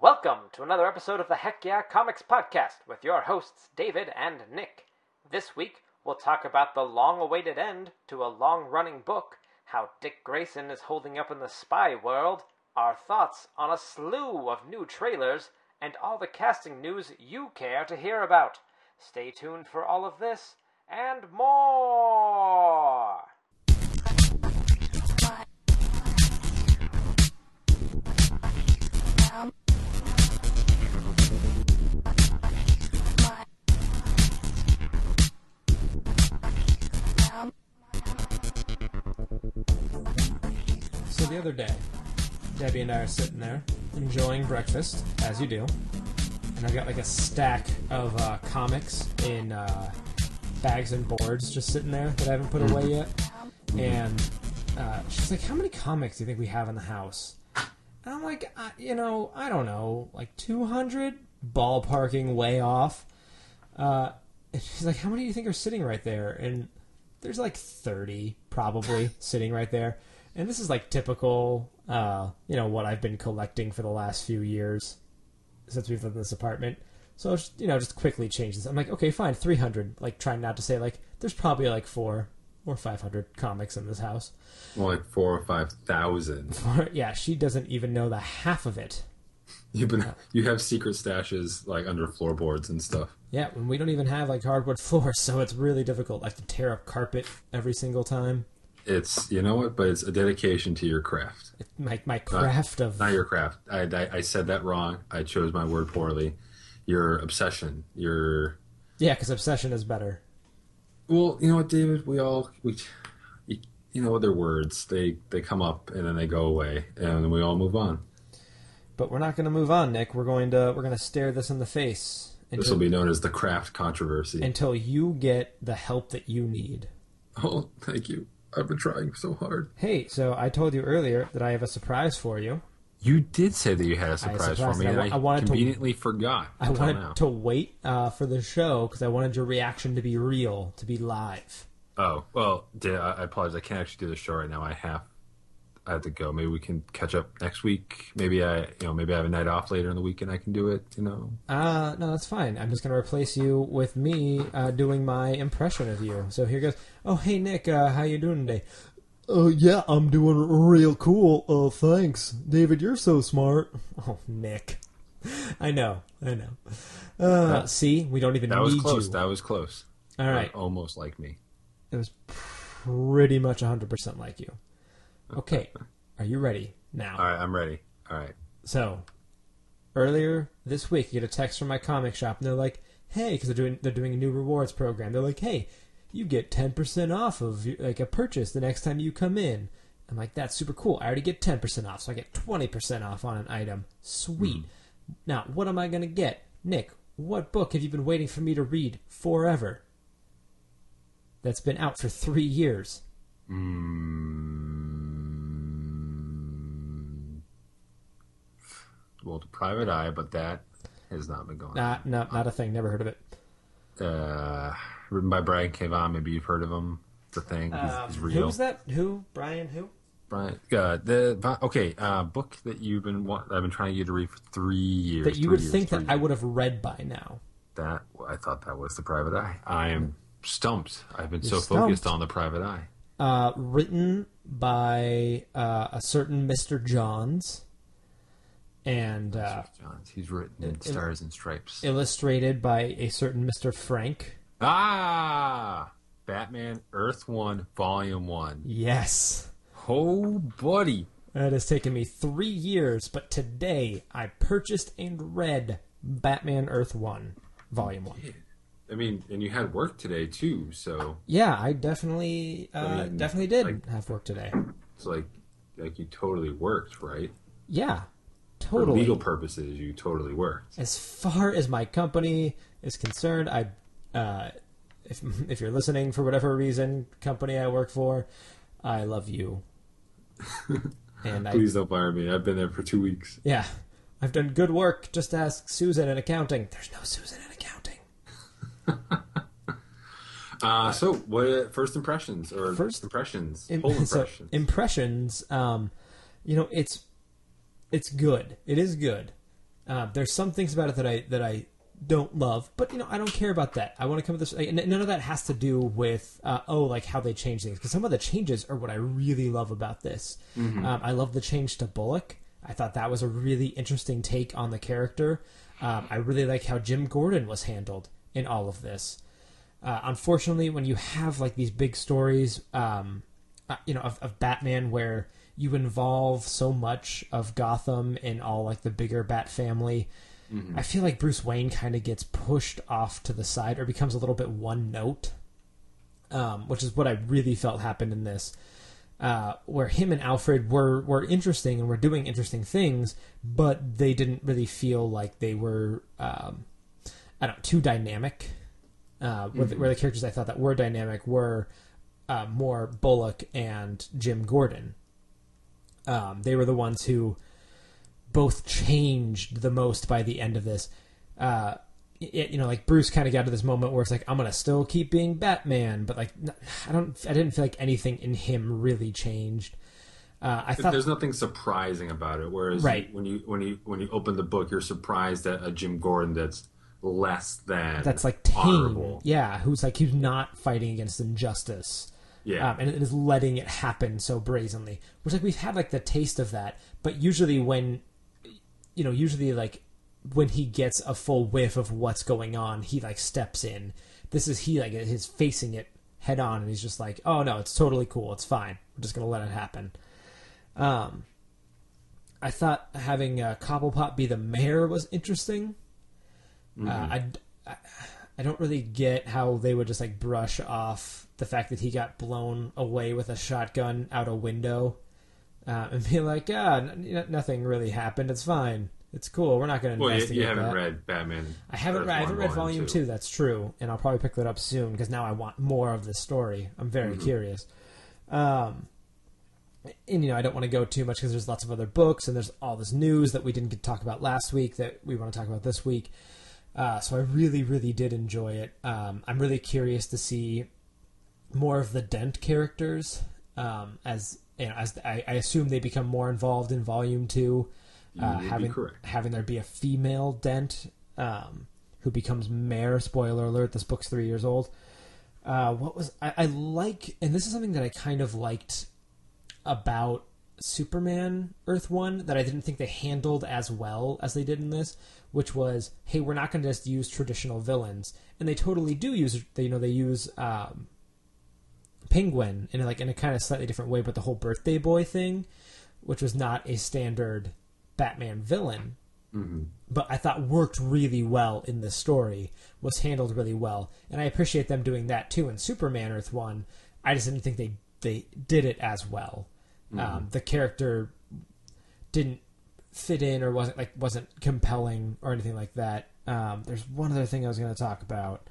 Welcome to another episode of the Heck Yeah Comics Podcast with your hosts, David and Nick. This week, we'll talk about the long awaited end to a long running book, how Dick Grayson is holding up in the spy world, our thoughts on a slew of new trailers, and all the casting news you care to hear about. Stay tuned for all of this and more! The other day, Debbie and I are sitting there enjoying breakfast, as you do, and I've got like a stack of uh, comics in uh, bags and boards just sitting there that I haven't put away yet. And uh, she's like, "How many comics do you think we have in the house?" And I'm like, uh, "You know, I don't know, like 200, ballparking way off." Uh, and she's like, "How many do you think are sitting right there?" And there's like 30 probably sitting right there. And this is like typical, uh, you know, what I've been collecting for the last few years since we've lived in this apartment. So, just, you know, just quickly change this. I'm like, okay, fine, 300. Like, trying not to say, like, there's probably like four or 500 comics in this house. More like four or five thousand. yeah, she doesn't even know the half of it. You've been you have secret stashes like under floorboards and stuff. Yeah, when we don't even have like hardwood floors, so it's really difficult. I have to tear up carpet every single time. It's you know what, but it's a dedication to your craft, My my craft of not your craft. I, I I said that wrong. I chose my word poorly. Your obsession. Your yeah, because obsession is better. well, you know what, David. We all we you, know they're words. They they come up and then they go away, and then we all move on. But we're not going to move on, Nick. We're going to we're going to stare this in the face This until, will be known as the craft controversy. until you get the help that you need. oh, thank you. I've been trying so hard. Hey, so I told you earlier that I have a surprise for you. You did say that you had a surprise for me, I and I, I wanted to- conveniently forgot. I wanted now. to wait uh, for the show because I wanted your reaction to be real, to be live. Oh well, did, I I apologize. I can't actually do the show right now. I have, I have to go. Maybe we can catch up next week. Maybe I, you know, maybe I have a night off later in the week and I can do it. You know. Uh, no, that's fine. I'm just going to replace you with me uh, doing my impression of you. So here goes. Oh, hey, Nick, uh, how you doing today? Uh, yeah, I'm doing real cool. Uh, thanks. David, you're so smart. Oh, Nick. I know, I know. Uh, see, we don't even That was close. you. That was close. All right. Almost like me. It was pretty much 100% like you. Okay, are you ready now? All right, I'm ready. All right. So, earlier this week, you get a text from my comic shop, and they're like, "Hey," because they're doing they're doing a new rewards program. They're like, "Hey, you get ten percent off of like a purchase the next time you come in." I'm like, "That's super cool. I already get ten percent off, so I get twenty percent off on an item. Sweet. Now, what am I gonna get, Nick? What book have you been waiting for me to read forever? That's been out for three years. Mm, well, the Private Eye, but that has not been going. Not, not, not a thing. Never heard of it. Uh, written by Brian K. Vaughan. Maybe you've heard of him. It's a thing. He's, he's real. Who's that? Who? Brian? Who? Brian, uh, the okay uh, book that you've been wa- I've been trying to get you to read for three years. That you would years, think three that I would have read by now. That I thought that was the Private Eye. I am stumped. I've been You're so stumped. focused on the Private Eye. Uh, written by uh, a certain Mr. Johns and uh, Johns. He's written in Stars and Stripes. illustrated by a certain Mr. Frank. ah, Batman Earth One Volume One. Yes. Oh, buddy. It has taken me three years, but today I purchased and read Batman Earth 1, Volume 1. I mean, and you had work today too, so Yeah, I definitely uh, I mean, definitely did like- have work today. it's like like you totally worked, right? Yeah, For legal purposes, you totally were. as far as my company is concerned, I, uh, if if you're listening for whatever reason, company I work for, I love you. and I, Please don't fire me. I've been there for two weeks. yeah, I've done good work. Just ask Susan in accounting. There's no Susan in accounting. Uh, so, what first impressions or First- impressions? Im- Whole so, impressions. impressions. Um, you know, it's it's good. It is good. Uh, there's some things about it that I that I don't love, but you know I don't care about that. I want to come with this. And none of that has to do with uh, oh like how they change things because some of the changes are what I really love about this. Um, I love the change to Bullock. I thought that was a really interesting take on the character. Um, I really like how Jim Gordon was handled in all of this. Uh, unfortunately, when you have like these big stories, um, uh, you know, of, of Batman where you involve so much of Gotham and all like the bigger Bat family, I feel like Bruce Wayne kind of gets pushed off to the side or becomes a little bit one note, um, which is what I really felt happened in this. Uh, where him and Alfred were were interesting and were doing interesting things, but they didn't really feel like they were um, I don't know, too dynamic. Uh, where, the, where the characters I thought that were dynamic were uh, more Bullock and Jim Gordon. Um, they were the ones who both changed the most by the end of this. Uh, y- you know, like Bruce kind of got to this moment where it's like, I'm gonna still keep being Batman, but like, I don't, I didn't feel like anything in him really changed. Uh, I thought There's nothing surprising about it. Whereas Right. when you when you when you open the book, you're surprised at a Jim Gordon that's less than that's like tame, honorable. yeah, who's like who's not fighting against injustice. Yeah, um, and it is letting it happen so brazenly. Which like we've had like the taste of that, but usually when, you know, usually like when he gets a full whiff of what's going on, he like steps in. This is he like is facing it head on, and he's just like, oh no, it's totally cool, it's fine. We're just gonna let it happen. Um, I thought having uh, Cobblepot be the mayor was interesting. Uh, I, I I don't really get how they would just like brush off the fact that he got blown away with a shotgun out a window uh, and be like, ah, n- nothing really happened. It's fine. It's cool. We're not going to well, you, investigate you haven't that. read Batman. I haven't. Read, I haven't read Volume Two. That's true, and I'll probably pick that up soon because now I want more of this story. I'm very Mm-hmm. curious. Um, and you know, I don't want to go too much because there's lots of other books and there's all this news that we didn't get to talk about last week that we want to talk about this week. Uh, so I really, really did enjoy it. Um, I'm really curious to see more of the Dent characters um, as you know, as I, I assume they become more involved in Volume Two. Uh, having having there be a female Dent um, who becomes mayor. Spoiler alert: this book's three years old. Uh, what was I, I like, and this is something that I kind of liked about Superman Earth One that I didn't think they handled as well as they did in this, which was, hey, we're not going to just use traditional villains, and they totally do use. They, you know, they use um, Penguin in a, like in a kind of slightly different way, but the whole birthday boy thing, which was not a standard Batman villain, but I thought worked really well in the story, was handled really well, and I appreciate them doing that too in Superman Earth One. I just didn't think they they did it as well. Um, the character didn't fit in or wasn't like wasn't compelling or anything like that. Um, there's one other thing I was going to talk about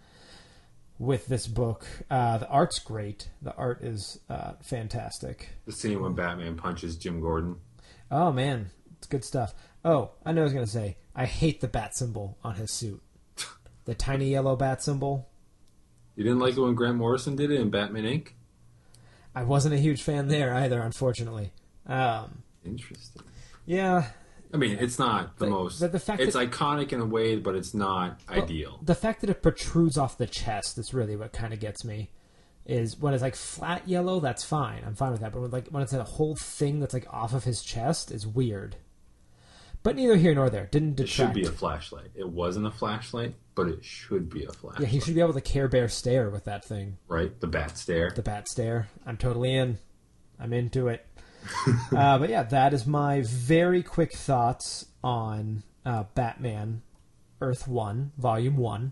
with this book. Uh, the art's great. The art is uh, fantastic. The scene when Batman punches Jim Gordon. Oh man, it's good stuff. Oh, I know I was gonna say. I hate the bat symbol on his suit. The tiny yellow bat symbol. You didn't like it when Grant Morrison did it in Batman Inc. I wasn't a huge fan there either, unfortunately. Um, Interesting. yeah, I mean, it's not the The- most. the- the fact it's that- iconic in a way, but it's not ideal. the fact that it protrudes off the chest is really what kind of gets me. Is when it's like flat yellow, that's fine. I'm fine with that. But when, like when it's a whole thing that's like off of his chest, is weird. But neither here nor there. Didn't It should be a flashlight. It wasn't a flashlight, but it should be a flashlight. yeah, he should be able to Care Bear stare with that thing. right? The bat stare. the bat stare. I'm totally in. I'm into it. uh, but yeah, that is my very quick thoughts on uh, Batman Earth One, Volume One.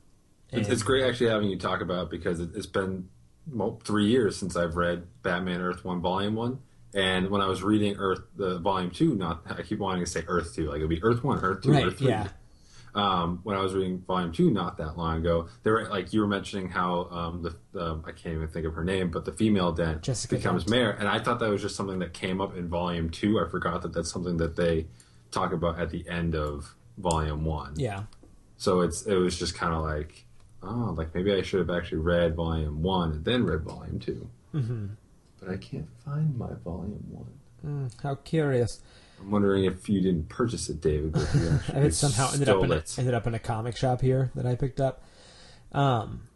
It's, it's great actually having you talk about it because it, it's been well, three years since I've read Batman Earth One Volume One, and when I was reading Earth the Volume Two, not I keep wanting to say Earth Two, like it'll be Earth One, Earth Two, Right, Earth Three. yeah. Um, when I was reading Volume Two not that long ago, there were like you were mentioning how um, the um, I can't even think of her name, but the female dent Jessica becomes Dent. mayor, and I thought that was just something that came up in Volume Two. I forgot that that's something that they talk about at the end of Volume One. Yeah, So it's it was just kind of like, oh, like maybe I should have actually read volume one and then read volume 2 Mm-hmm. But I can't find my volume one. how curious. I'm wondering if you didn't purchase it, David. but you actually and it somehow ended up stole in a, it. ended up in a comic shop here that I picked up. Um,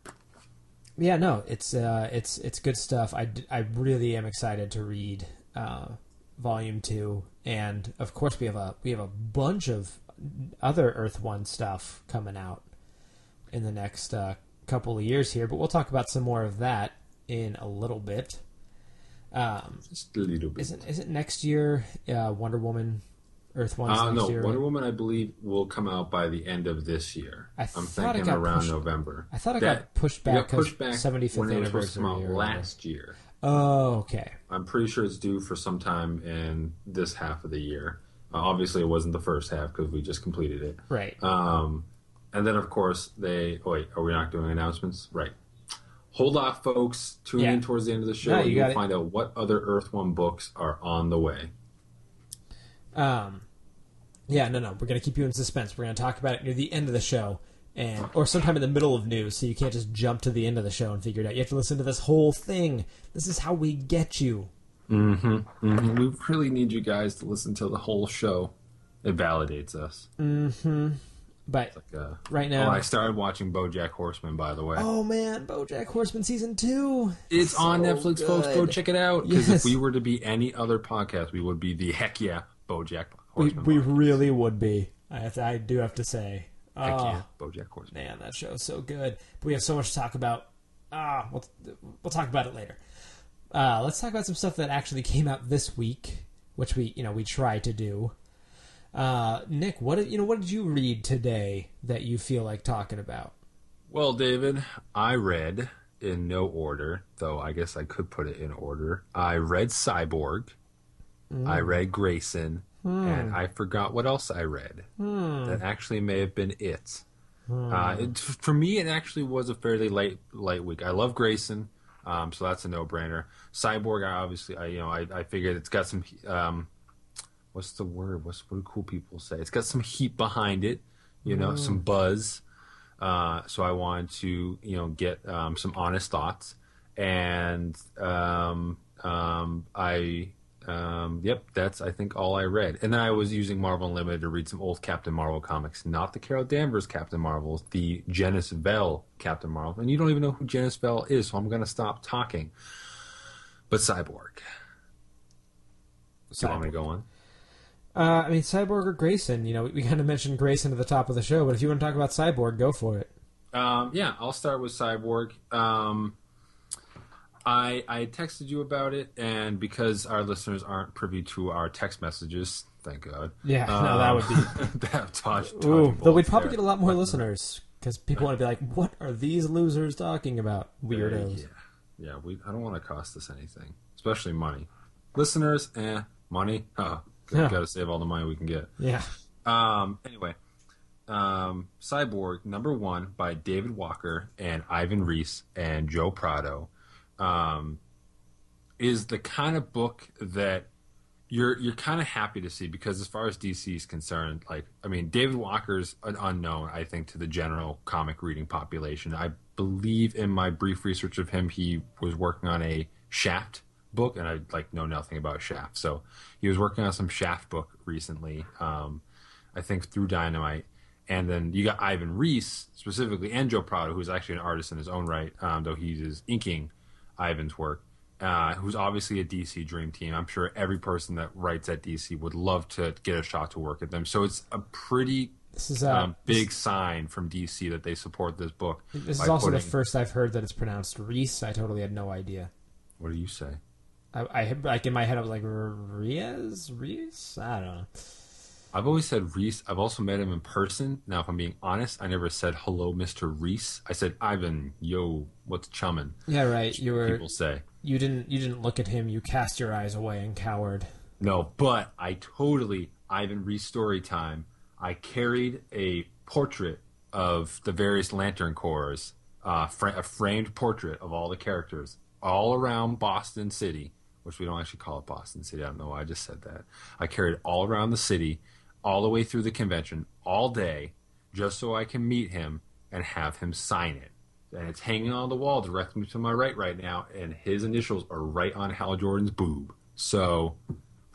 yeah, no, it's uh, it's it's good stuff. I, I really am excited to read uh, volume two, and of course we have a we have a bunch of other Earth One stuff coming out in the next uh, couple of years here. But we'll talk about some more of that in a little bit. Um, Just a little bit. isn't isn't next year uh, Wonder Woman Earth One? Uh, no, year? Wonder Woman, I believe, will come out by the end of this year. I it thinking around pushed- November. I thought it That- got pushed back got because pushed back 75th when it was come out last year. Oh, okay. I'm pretty sure it's due for some time in this half of the year. Uh, obviously, it wasn't the first half because we just completed it. Right. Um, and then, of course, they. Oh, wait, are we not doing announcements? Right. Hold off, folks. Tune Yeah. in towards the end of the show. No, and you you'll find out what other Earth One books are on the way. Um, yeah, no, no. We're gonna keep you in suspense. We're gonna talk about it near the end of the show, and or sometime in the middle of news, so you can't just jump to the end of the show and figure it out. You have to listen to this whole thing. This is how we get you. Mm-hmm. mm-hmm. We really need you guys to listen to the whole show. It validates us. Mm-hmm. But Like, uh, right oh, now, I started watching BoJack Horseman, by the way. oh man, BoJack Horseman season two. It's on So Netflix, folks. Go check it out. Because Yes. if we were to be any other podcast, we would be the heck yeah BoJack We, Horseman. we podcast. really would be. I, have to, I do have to say. heck Oh, yeah BoJack Horseman. Man, that show's so good. But we have so much to talk about. Ah, we'll, we'll talk about it later. Uh, let's talk about some stuff that actually came out this week, which we, you know, we try to do. Uh, Nick, what did you know? What did you read today that you feel like talking about? Well, David, I read in no order, though I guess I could put it in order. I read Cyborg, I read Grayson, and I forgot what else I read. That actually may have been it. Uh, it. For me, it actually was a fairly light light week. I love Grayson, um, so that's a no brainer. Cyborg, I obviously, I you know, I, I figured it's got some. Um, what's the word? What's what do cool people say? It's got some heat behind it, you know, some buzz. Uh, so I wanted to, you know, get um, some honest thoughts, and um, um, I, um, yep, that's I think all I read. And then I was using Marvel Unlimited to read some old Captain Marvel comics, not the Carol Danvers Captain Marvel, the Genis-Vell Captain Marvel. And you don't even know who Genis-Vell is, so I'm going to stop talking. But Cyborg. So I'm going to go on? Uh, I mean, Cyborg or Grayson. You know, we, we kind of mentioned Grayson at the top of the show, but if you want to talk about Cyborg, go for it. Um, yeah, I'll start with Cyborg. Um, I I texted you about it, and because our listeners aren't privy to our text messages, thank God. Yeah, no, that would be that dodge, Ooh, though we'd probably get a lot more listeners because people want to be like, "What are these losers talking about, weirdos?" Yeah, yeah. We I don't want to cost us anything, especially money. Listeners, eh, money. Huh. Yeah. Got to save all the money we can get. Yeah. Um, anyway, um, Cyborg number one by David Walker and Ivan Reis and Joe Prado um, is the kind of book that you're you're kind of happy to see because as far as DC is concerned, like I mean, David Walker's an unknown, I think, to the general comic reading population. I believe in my brief research of him, he was working on a Shaft book, and I like know nothing about Shaft. So he was working on some Shaft book recently, um, I think through Dynamite. And then you got Ivan Reis specifically, and Joe Prado, who's actually an artist in his own right, um, though he is inking Ivan's work. Uh, who's obviously a DC dream team. I'm sure every person that writes at DC would love to get a shot to work at them. So it's a pretty This is uh, um, big sign from DC that they support this book. This is also the first I've heard that it's pronounced Reese. I totally had no idea. What do you say? I, I had- like in my head I was like Riaz, Reese. I don't know. I've always said Reese. I've also met him in person. Now, if I'm being honest, I never said hello, Mister Reese. I said Ivan, yo, what's chummin'? Yeah, right. You were People say you didn't you didn't look at him. You cast your eyes away and cowered. no, but I totally Ivan Reis story time. I carried a portrait of the various Lantern Corps, uh, fra- a framed portrait of all the characters all around Boston City, which we don't actually call it Boston City. I don't know why I just said that. I carried it all around the city, all the way through the convention, all day, just so I can meet him and have him sign it. And it's hanging on the wall directly to my right right now, and his initials are right on Hal Jordan's boob. So,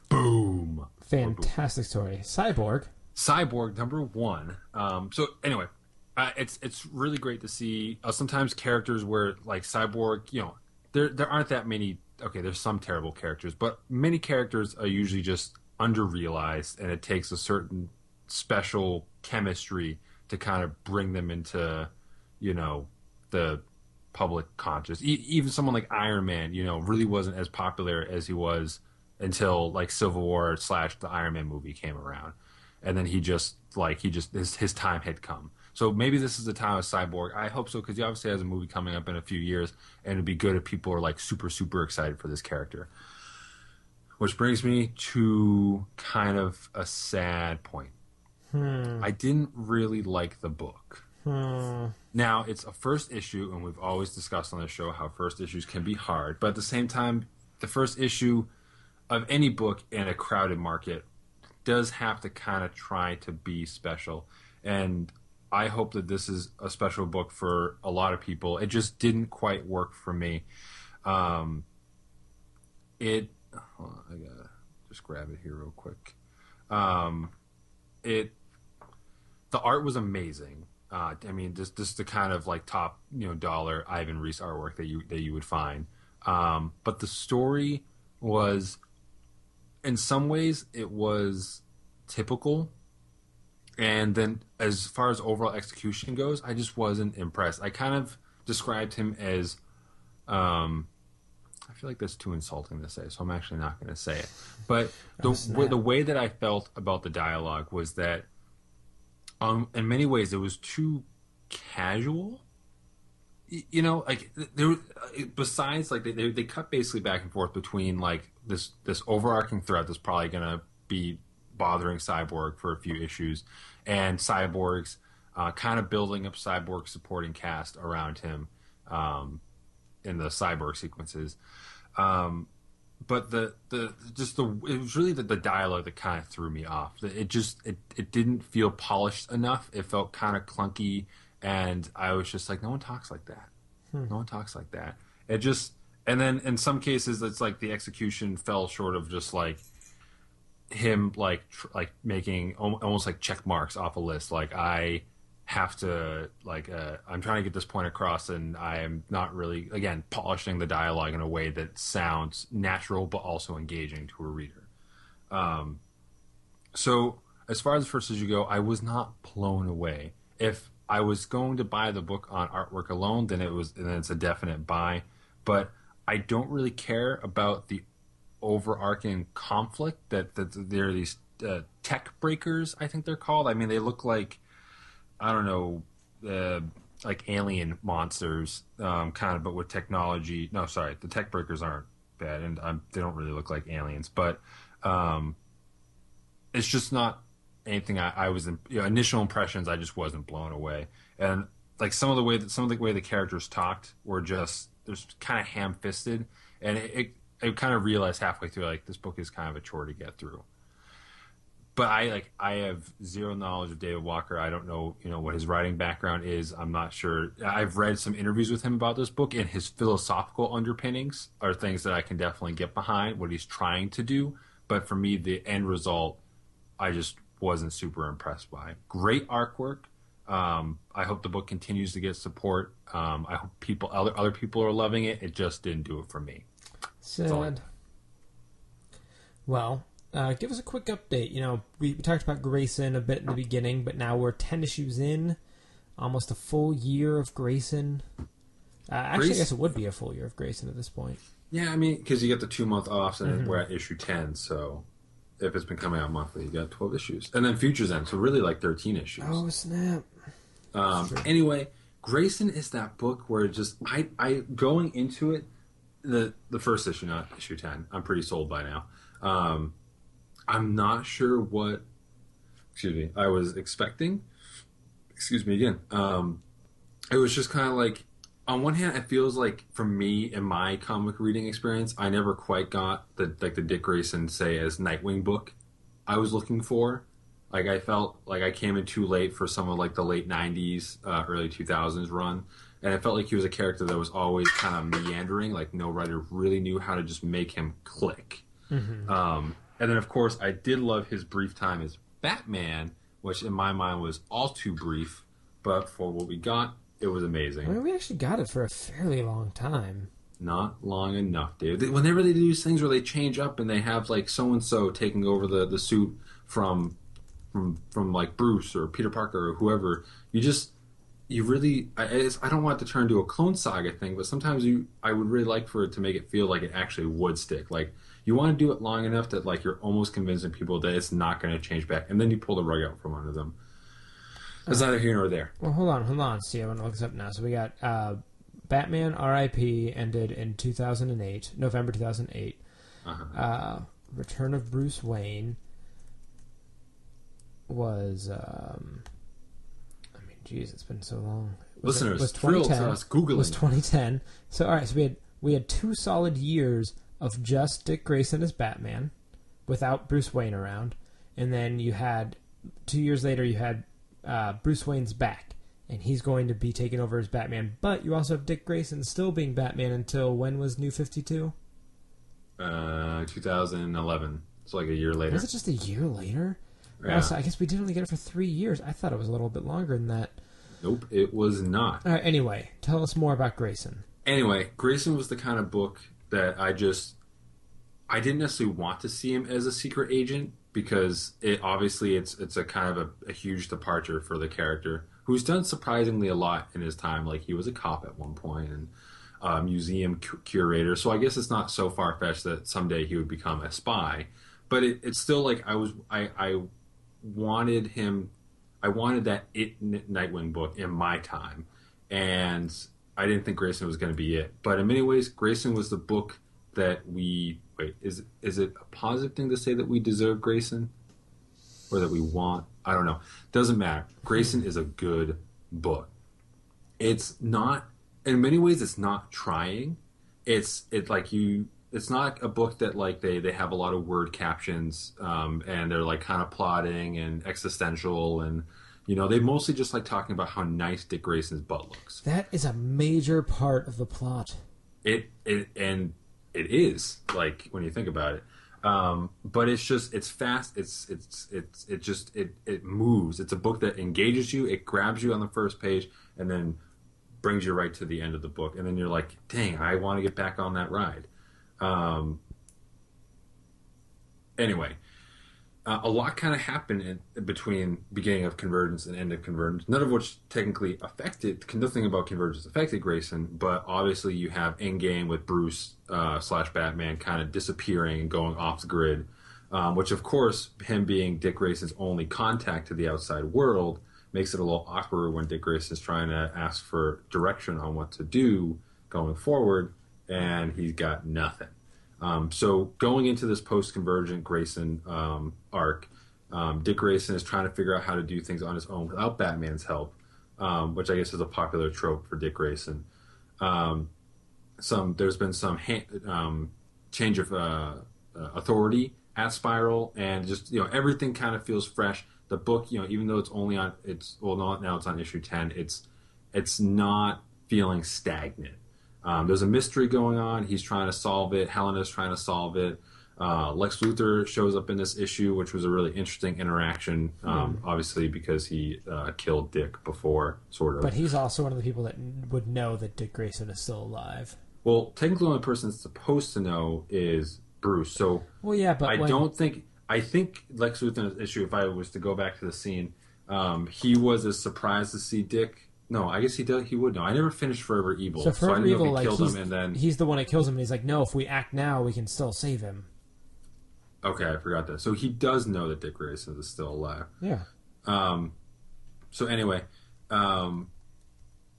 boom. Fantastic story. Cyborg. Cyborg number one. Um, so anyway, uh, it's it's really great to see. Uh, sometimes characters where like Cyborg, you know, there there aren't that many. Okay, there's some terrible characters, but many characters are usually just underrealized, and it takes a certain special chemistry to kind of bring them into, you know, the public conscious. E- even someone like Iron Man, you know, really wasn't as popular as he was until like Civil War slash the Iron Man movie came around, and then he just like he just his his time had come. So maybe this is the time of Cyborg. I hope so because he obviously has a movie coming up in a few years, and it'd be good if people are like super super excited for this character. Which brings me to kind of a sad point. Hmm. I didn't really like the book. Hmm. Now, it's a first issue, and we've always discussed on the show how first issues can be hard, but at the same time, the first issue of any book in a crowded market does have to kind of try to be special. And I hope that this is a special book for a lot of people. It just didn't quite work for me. Um, it, on, I gotta just grab it here real quick. Um, it, the art was amazing. Uh, I mean, just just the kind of like top you know dollar Ivan Reis artwork that you that you would find. Um, but the story was, in some ways, it was typical. And then, as far as overall execution goes, I just wasn't impressed. I kind of described him as, um, I feel like that's too insulting to say, so I'm actually not going to say it. But the w- the way that I felt about the dialogue was that, um, in many ways, it was too casual. Y- You know, like there. uh, Besides, like they, they they cut basically back and forth between like this this overarching threat that's probably going to be bothering Cyborg for a few issues, and Cyborg's uh, kind of building up Cyborg supporting cast around him um, in the Cyborg sequences. Um, but the, the just the it was really the, the dialogue that kind of threw me off. It just it, it didn't feel polished enough. It felt kind of clunky, and I was just like, no one talks like that. No one talks like that. It just and then in some cases it's like the execution fell short of just like him like tr- like making al- almost like check marks off a list. Like I have to like uh, I'm trying to get this point across, and I am not really again polishing the dialogue in a way that sounds natural but also engaging to a reader. Um, so as far as first you go, I was not blown away. If I was going to buy the book on artwork alone, then it was then it's a definite buy. But I don't really care about the overarching conflict that that there are these uh, tech breakers. I think they're called. I mean, they look like I don't know, uh, like alien monsters, um, kind of, but with technology. No, sorry, the tech breakers aren't bad, and um, they don't really look like aliens, but um, it's just not anything I, I was in, you know, initial impressions. I just wasn't blown away, and like some of the way that some of the way the characters talked were just there's kind of ham fisted, and it, it I kind of realized halfway through like this book is kind of a chore to get through but I like I have zero knowledge of David Walker. I don't know, you know, what his writing background is. I'm not sure. I've read some interviews with him about this book, and his philosophical underpinnings are things that I can definitely get behind what he's trying to do. But for me, the end result, I just wasn't super impressed by. Great artwork. Um, I hope the book continues to get support. Um, I hope people, other other people are loving it. It just didn't do it for me. Sad. Well, uh, give us a quick update. You know, we, we talked about Grayson a bit in the beginning, but now we're 10 issues in, almost a full year of Grayson. Uh, actually, I guess it would be a full year of Grayson at this point. Yeah, I mean, because you get the two month offs, and we're at issue ten. So if it's been coming out monthly, you got twelve issues, and then Futures End, so really like thirteen issues. Oh, snap. um, anyway, Grayson is that book where just I I going into it, the the first issue, not issue ten. I'm pretty sold by now. Um, I'm not sure what, excuse me, I was expecting. Excuse me again. Um, it was just kind of like on one hand it feels like for me in my comic reading experience i never quite got the like the dick grayson say as nightwing book i was looking for like i felt like i came in too late for some of like the late 90s uh, early 2000s run and it felt like he was a character that was always kind of meandering like no writer really knew how to just make him click um, and then of course I did love his brief time as Batman, which in my mind was all too brief, but for what we got, it was amazing. I mean, we actually got it for a fairly long time. Not long enough, dude. Whenever they do these things where they change up and they have like so and so taking over the, the suit from from from like Bruce or Peter Parker or whoever, you just you really I, I don't want it to turn into a clone saga thing, but sometimes you I would really like for it to make it feel like it actually would stick. Like you want to do it long enough that like you're almost convincing people that it's not going to change back, and then you pull the rug out from under them. It's neither here nor there. Well, hold on, hold on. See, I want to look this up now. So we got uh, Batman R.I.P. ended in 2008, November 2008. Uh-huh. Uh, Return of Bruce Wayne was. Um, Geez, it's been so long. Was it- Listeners, was thrilled to 2010. us googling. was 2010. So all right, so we had we had two solid years of just Dick Grayson as Batman, without Bruce Wayne around, and then you had two years later you had uh, Bruce Wayne's back, and he's going to be taking over as Batman. But you also have Dick Grayson still being Batman until when was New Fifty Two? Uh, 2011. It's like a year later. Was it just a year later? Yeah. Oh, so I guess we did only get it for three years. I thought it was a little bit longer than that. Nope, it was not. All right, anyway, tell us more about Grayson. Anyway, Grayson was the kind of book that I just I didn't necessarily want to see him as a secret agent because it obviously it's it's a kind of a, a huge departure for the character who's done surprisingly a lot in his time. Like he was a cop at one point and a museum cu- curator. So I guess it's not so far fetched that someday he would become a spy. But it, it's still like I was I I wanted him I wanted that it Nightwing book in my time, and I didn't think Grayson was going to be it. But in many ways, Grayson was the book that we wait. Is is it a positive thing to say that we deserve Grayson, or that we want? I don't know. Doesn't matter. Grayson is a good book. It's not. In many ways, it's not trying. It's it like you. It's not a book that like they they have a lot of word captions um, and they're like kind of plotting and existential and you know they mostly just like talking about how nice Dick Grayson's butt looks. That is a major part of the plot. It it and it is like when you think about it. Um, but it's just it's fast. It's it's it's it just it it moves. It's a book that engages you. It grabs you on the first page and then brings you right to the end of the book. And then you're like, dang, I want to get back on that ride. Um, anyway, uh, a lot kind of happened in, between beginning of Convergence and end of Convergence, none of which technically affected, nothing about Convergence affected Grayson, but obviously you have Endgame with Bruce uh, slash Batman kind of disappearing and going off the grid, um, which of course, him being Dick Grayson's only contact to the outside world makes it a little awkward when Dick Grayson's trying to ask for direction on what to do going forward, and he's got nothing. Um, so going into this post-convergent Grayson um, arc, um, Dick Grayson is trying to figure out how to do things on his own without Batman's help, um, which I guess is a popular trope for Dick Grayson. Um, some there's been some ha- um, change of uh, uh, authority at Spiral, and just you know everything kind of feels fresh. The book, you know, even though it's only on it's well not now it's on issue ten, it's it's not feeling stagnant. Um, there's a mystery going on. He's trying to solve it. Helena's trying to solve it. Uh, Lex Luthor shows up in this issue, which was a really interesting interaction. Um, Obviously, because he uh, killed Dick before, sort of. But he's also one of the people that would know that Dick Grayson is still alive. well, technically, the only person that's supposed to know is Bruce. So Well, yeah, but I when, don't think. I think Lex Luthor's issue. If I was to go back to the scene, um, he was as surprised to see Dick. No, I guess he does. He would know. I never finished Forever Evil, So so, I Forever didn't know Evil, if he like killed him and then. he's the one that kills him, and he's like, "No, if we act now, we can still save him." Okay, I forgot that. So he does know that Dick Grayson is still alive. Yeah. Um, so anyway, um,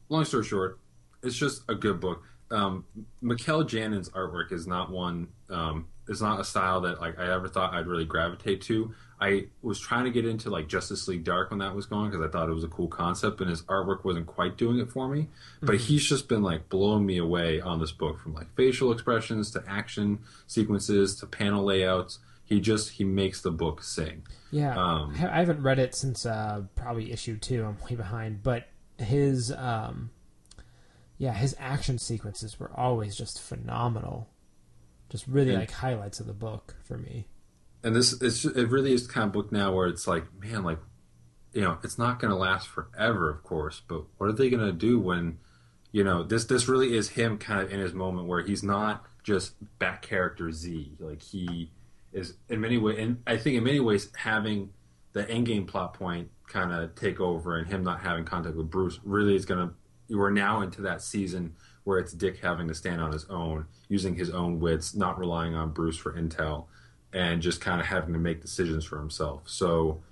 long story short, it's just a good book. Um, Mikel Janin's artwork is not one. Um, is not a style that like I ever thought I'd really gravitate to. I was trying to get into like Justice League Dark when that was going because I thought it was a cool concept, and his artwork wasn't quite doing it for me. But he's just been like blowing me away on this book, from like facial expressions to action sequences to panel layouts. He just he makes the book sing. Yeah, Um, I I haven't read it since uh, probably issue two. I'm way behind, but his um, yeah, his action sequences were always just phenomenal. Just really And- like highlights of the book for me. And this it's it really is the kind of book now where it's like, man, like you know, it's not going to last forever, of course, but what are they going to do when you know this this really is him kind of in his moment where he's not just back character Z, like he is in many ways, and I think in many ways having the endgame plot point kind of take over and him not having contact with Bruce really is going to. We're now into that season where it's Dick having to stand on his own, using his own wits, not relying on Bruce for intel, and just kind of having to make decisions for himself. So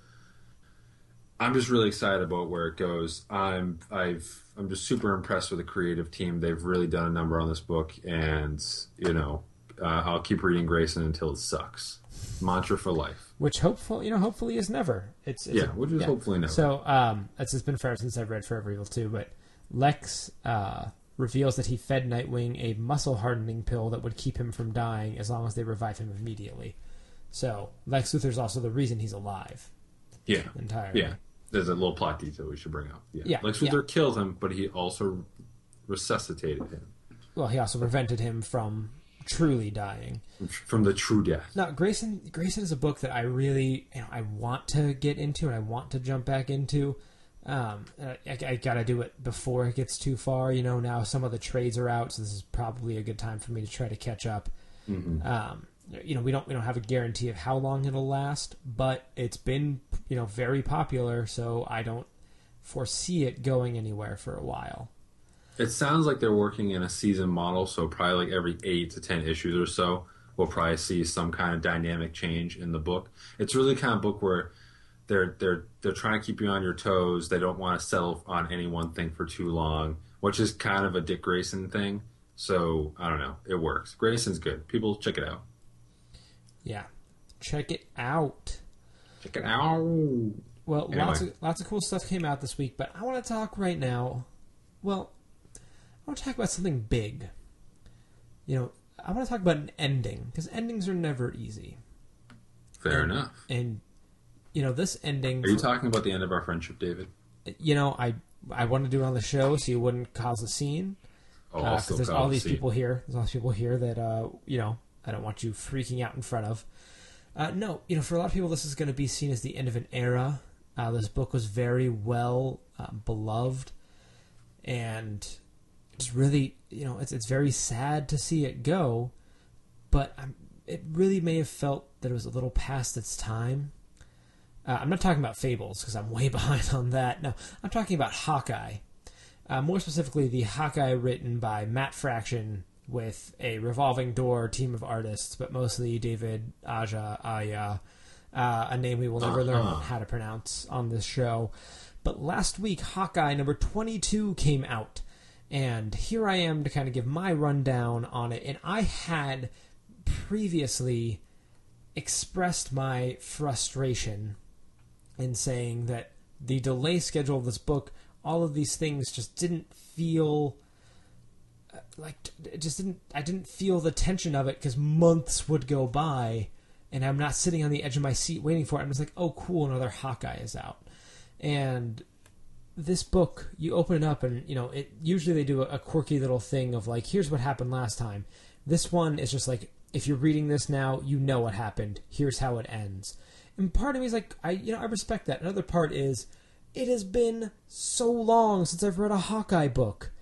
I'm just really excited about where it goes. I'm I've I'm just super impressed with the creative team. They've really done a number on this book, and you know, uh, I'll keep reading Grayson until it sucks. Mantra for life. Which hopefully, you know, hopefully is never. It's, it's yeah, which is hopefully never. So, um, it's, it's been forever since I've read Forever Evil too, but Lex uh, reveals that he fed Nightwing a muscle hardening pill that would keep him from dying as long as they revive him immediately. So Lex Luthor's also the reason he's alive. Yeah, entirely. Yeah, there's a little plot detail we should bring up. Yeah, yeah Lex Luthor yeah. killed him, but he also resuscitated him. Well, he also prevented him from truly dying from the true death. Now, Grayson Grayson is a book that I really you know I want to get into and I want to jump back into. Um, I, I, gotta do it before it gets too far. You know, now some of the trades are out, so this is probably a good time for me to try to catch up. Mm-hmm. Um, you know, we don't we don't have a guarantee of how long it'll last, but it's been you know very popular, so I don't foresee it going anywhere for a while. It sounds like they're working in a season model, so probably like every eight to ten issues or so, we'll probably see some kind of dynamic change in the book. It's really kind of book where they're they're they're trying to keep you on your toes. They don't want to settle on any one thing for too long, which is kind of a Dick Grayson thing. So I don't know, it works. Grayson's good. People check it out. Yeah, check it out. Check it out. Well, anyway. lots of lots of cool stuff came out this week, but I want to talk right now. Well, I want to talk about something big. You know, I want to talk about an ending because endings are never easy. Fair and, enough. And you know, this ending. Are you talking about the end of our friendship, David? You know, I I wanted to do it on the show so you wouldn't cause a scene. Oh, because uh, there's all these people here. There's all these people here that uh, you know I don't want you freaking out in front of. Uh, no, you know, for a lot of people, this is going to be seen as the end of an era. Uh, this book was very well uh, beloved, and it's really, you know, it's it's very sad to see it go. But um, it really may have felt that it was a little past its time. Uh, I'm not talking about Fables because I'm way behind on that. No, I'm talking about Hawkeye. Uh, more specifically, the Hawkeye written by Matt Fraction with a revolving door team of artists, but mostly David Aja Aya, uh, a name we will never uh-huh. learn how to pronounce on this show. But last week, Hawkeye number 22 came out, and here I am to kind of give my rundown on it. And I had previously expressed my frustration in saying that the delay schedule of this book, all of these things just didn't feel like it just didn't I didn't feel the tension of it because months would go by and I'm not sitting on the edge of my seat waiting for it. I'm just like, oh, cool, another Hawkeye is out. And this book, you open it up and you know, it usually they do a, a quirky little thing of like, here's what happened last time. This one is just like, if you're reading this now, you know what happened. Here's how it ends. And part of me is like, I you know, I respect that. Another part is, it has been so long since I've read a Hawkeye book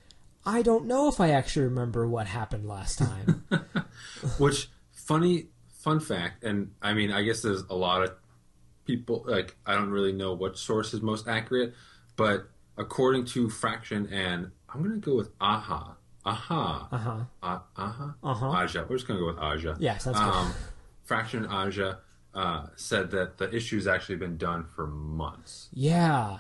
I don't know if I actually remember what happened last time. Which funny fun fact, and I mean, I guess there's a lot of people like I don't really know what source is most accurate, but according to Fraction and I'm gonna go with Aha. Aha. Uh-huh. Uh, aha. Uh-huh. Aja. We're just gonna go with Aja. Yes, that's um, good. Fraction Aja uh, said that the issue's actually been done for months. Yeah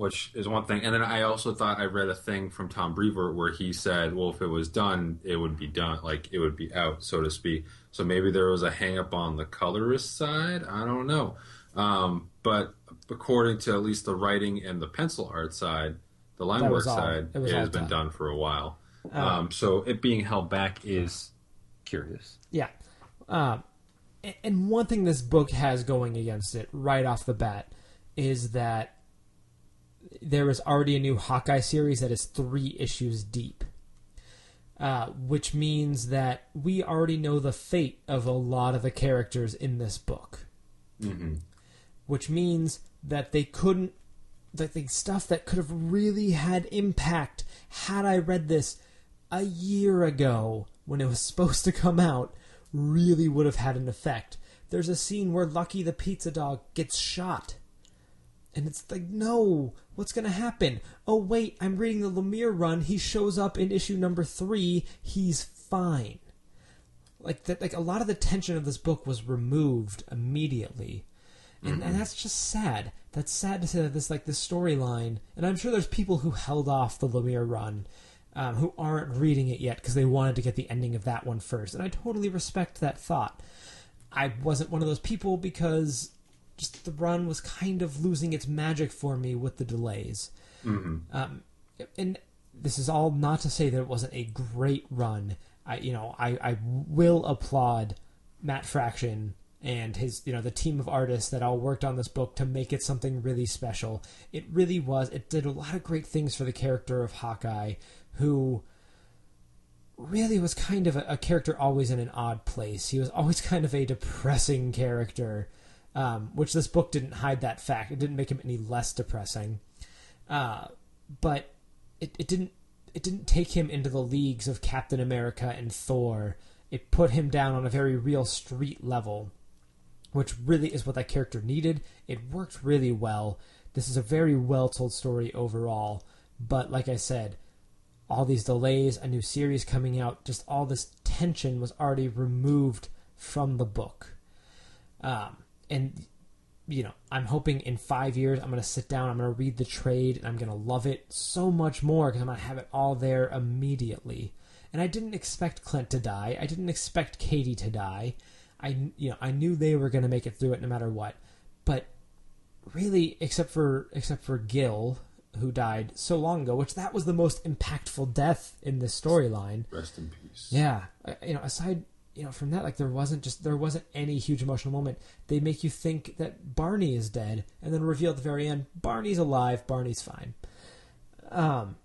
which is one thing. And then I also thought I read a thing from Tom Brevoort where he said, well, if it was done, it would be done, like it would be out, so to speak. So maybe there was a hang up on the colorist side. I don't know. Um, but according to at least the writing and the pencil art side, the line work side, it, it has been done. done. for a while. Um, um, so it being held back is curious. Yeah. Um, and one thing this book has going against it right off the bat is that there is already a new Hawkeye series that is three issues deep. uh, which means that we already know the fate of a lot of the characters in this book. hmm Which means that they couldn't, that the stuff that could have really had impact had I read this a year ago when it was supposed to come out, really would have had an effect. There's a scene where Lucky the pizza dog gets shot. And it's like, no, what's going to happen? Oh, wait, I'm reading the Lemire run. He shows up in issue number three. He's fine. Like that, like a lot of the tension of this book was removed immediately, and, and that's just sad. That's sad to say that this like this storyline, and I'm sure there's people who held off the Lemire run, um, who aren't reading it yet because they wanted to get the ending of that one first, and I totally respect that thought. I wasn't one of those people because just the run was kind of losing its magic for me with the delays. Um, and this is all not to say that it wasn't a great run. I, you know, I, I will applaud Matt Fraction and his, you know, the team of artists that all worked on this book to make it something really special. It really was. It did a lot of great things for the character of Hawkeye, who really was kind of a, a character always in an odd place. He was always kind of a depressing character, um, which this book didn't hide that fact. It didn't make him any less depressing, uh, but it, it didn't it didn't take him into the leagues of Captain America and Thor. It put him down on a very real street level, which really is what that character needed. It worked really well. This is a very well told story overall, but like I said, all these delays, a new series coming out, just all this tension was already removed from the book. Um, and, you know, I'm hoping in five years I'm going to sit down, I'm going to read the trade, and I'm going to love it so much more because I'm going to have it all there immediately. And I didn't expect Clint to die. I didn't expect Katie to die. I, you know, I knew they were going to make it through it no matter what. But really, except for except for Gil, who died so long ago, which that was the most impactful death in this storyline. Rest in peace. Yeah, uh, you know, aside you know from that, like there wasn't just there wasn't any huge emotional moment. They make you think that Barney is dead, and then reveal at the very end Barney's alive, Barney's fine. Um,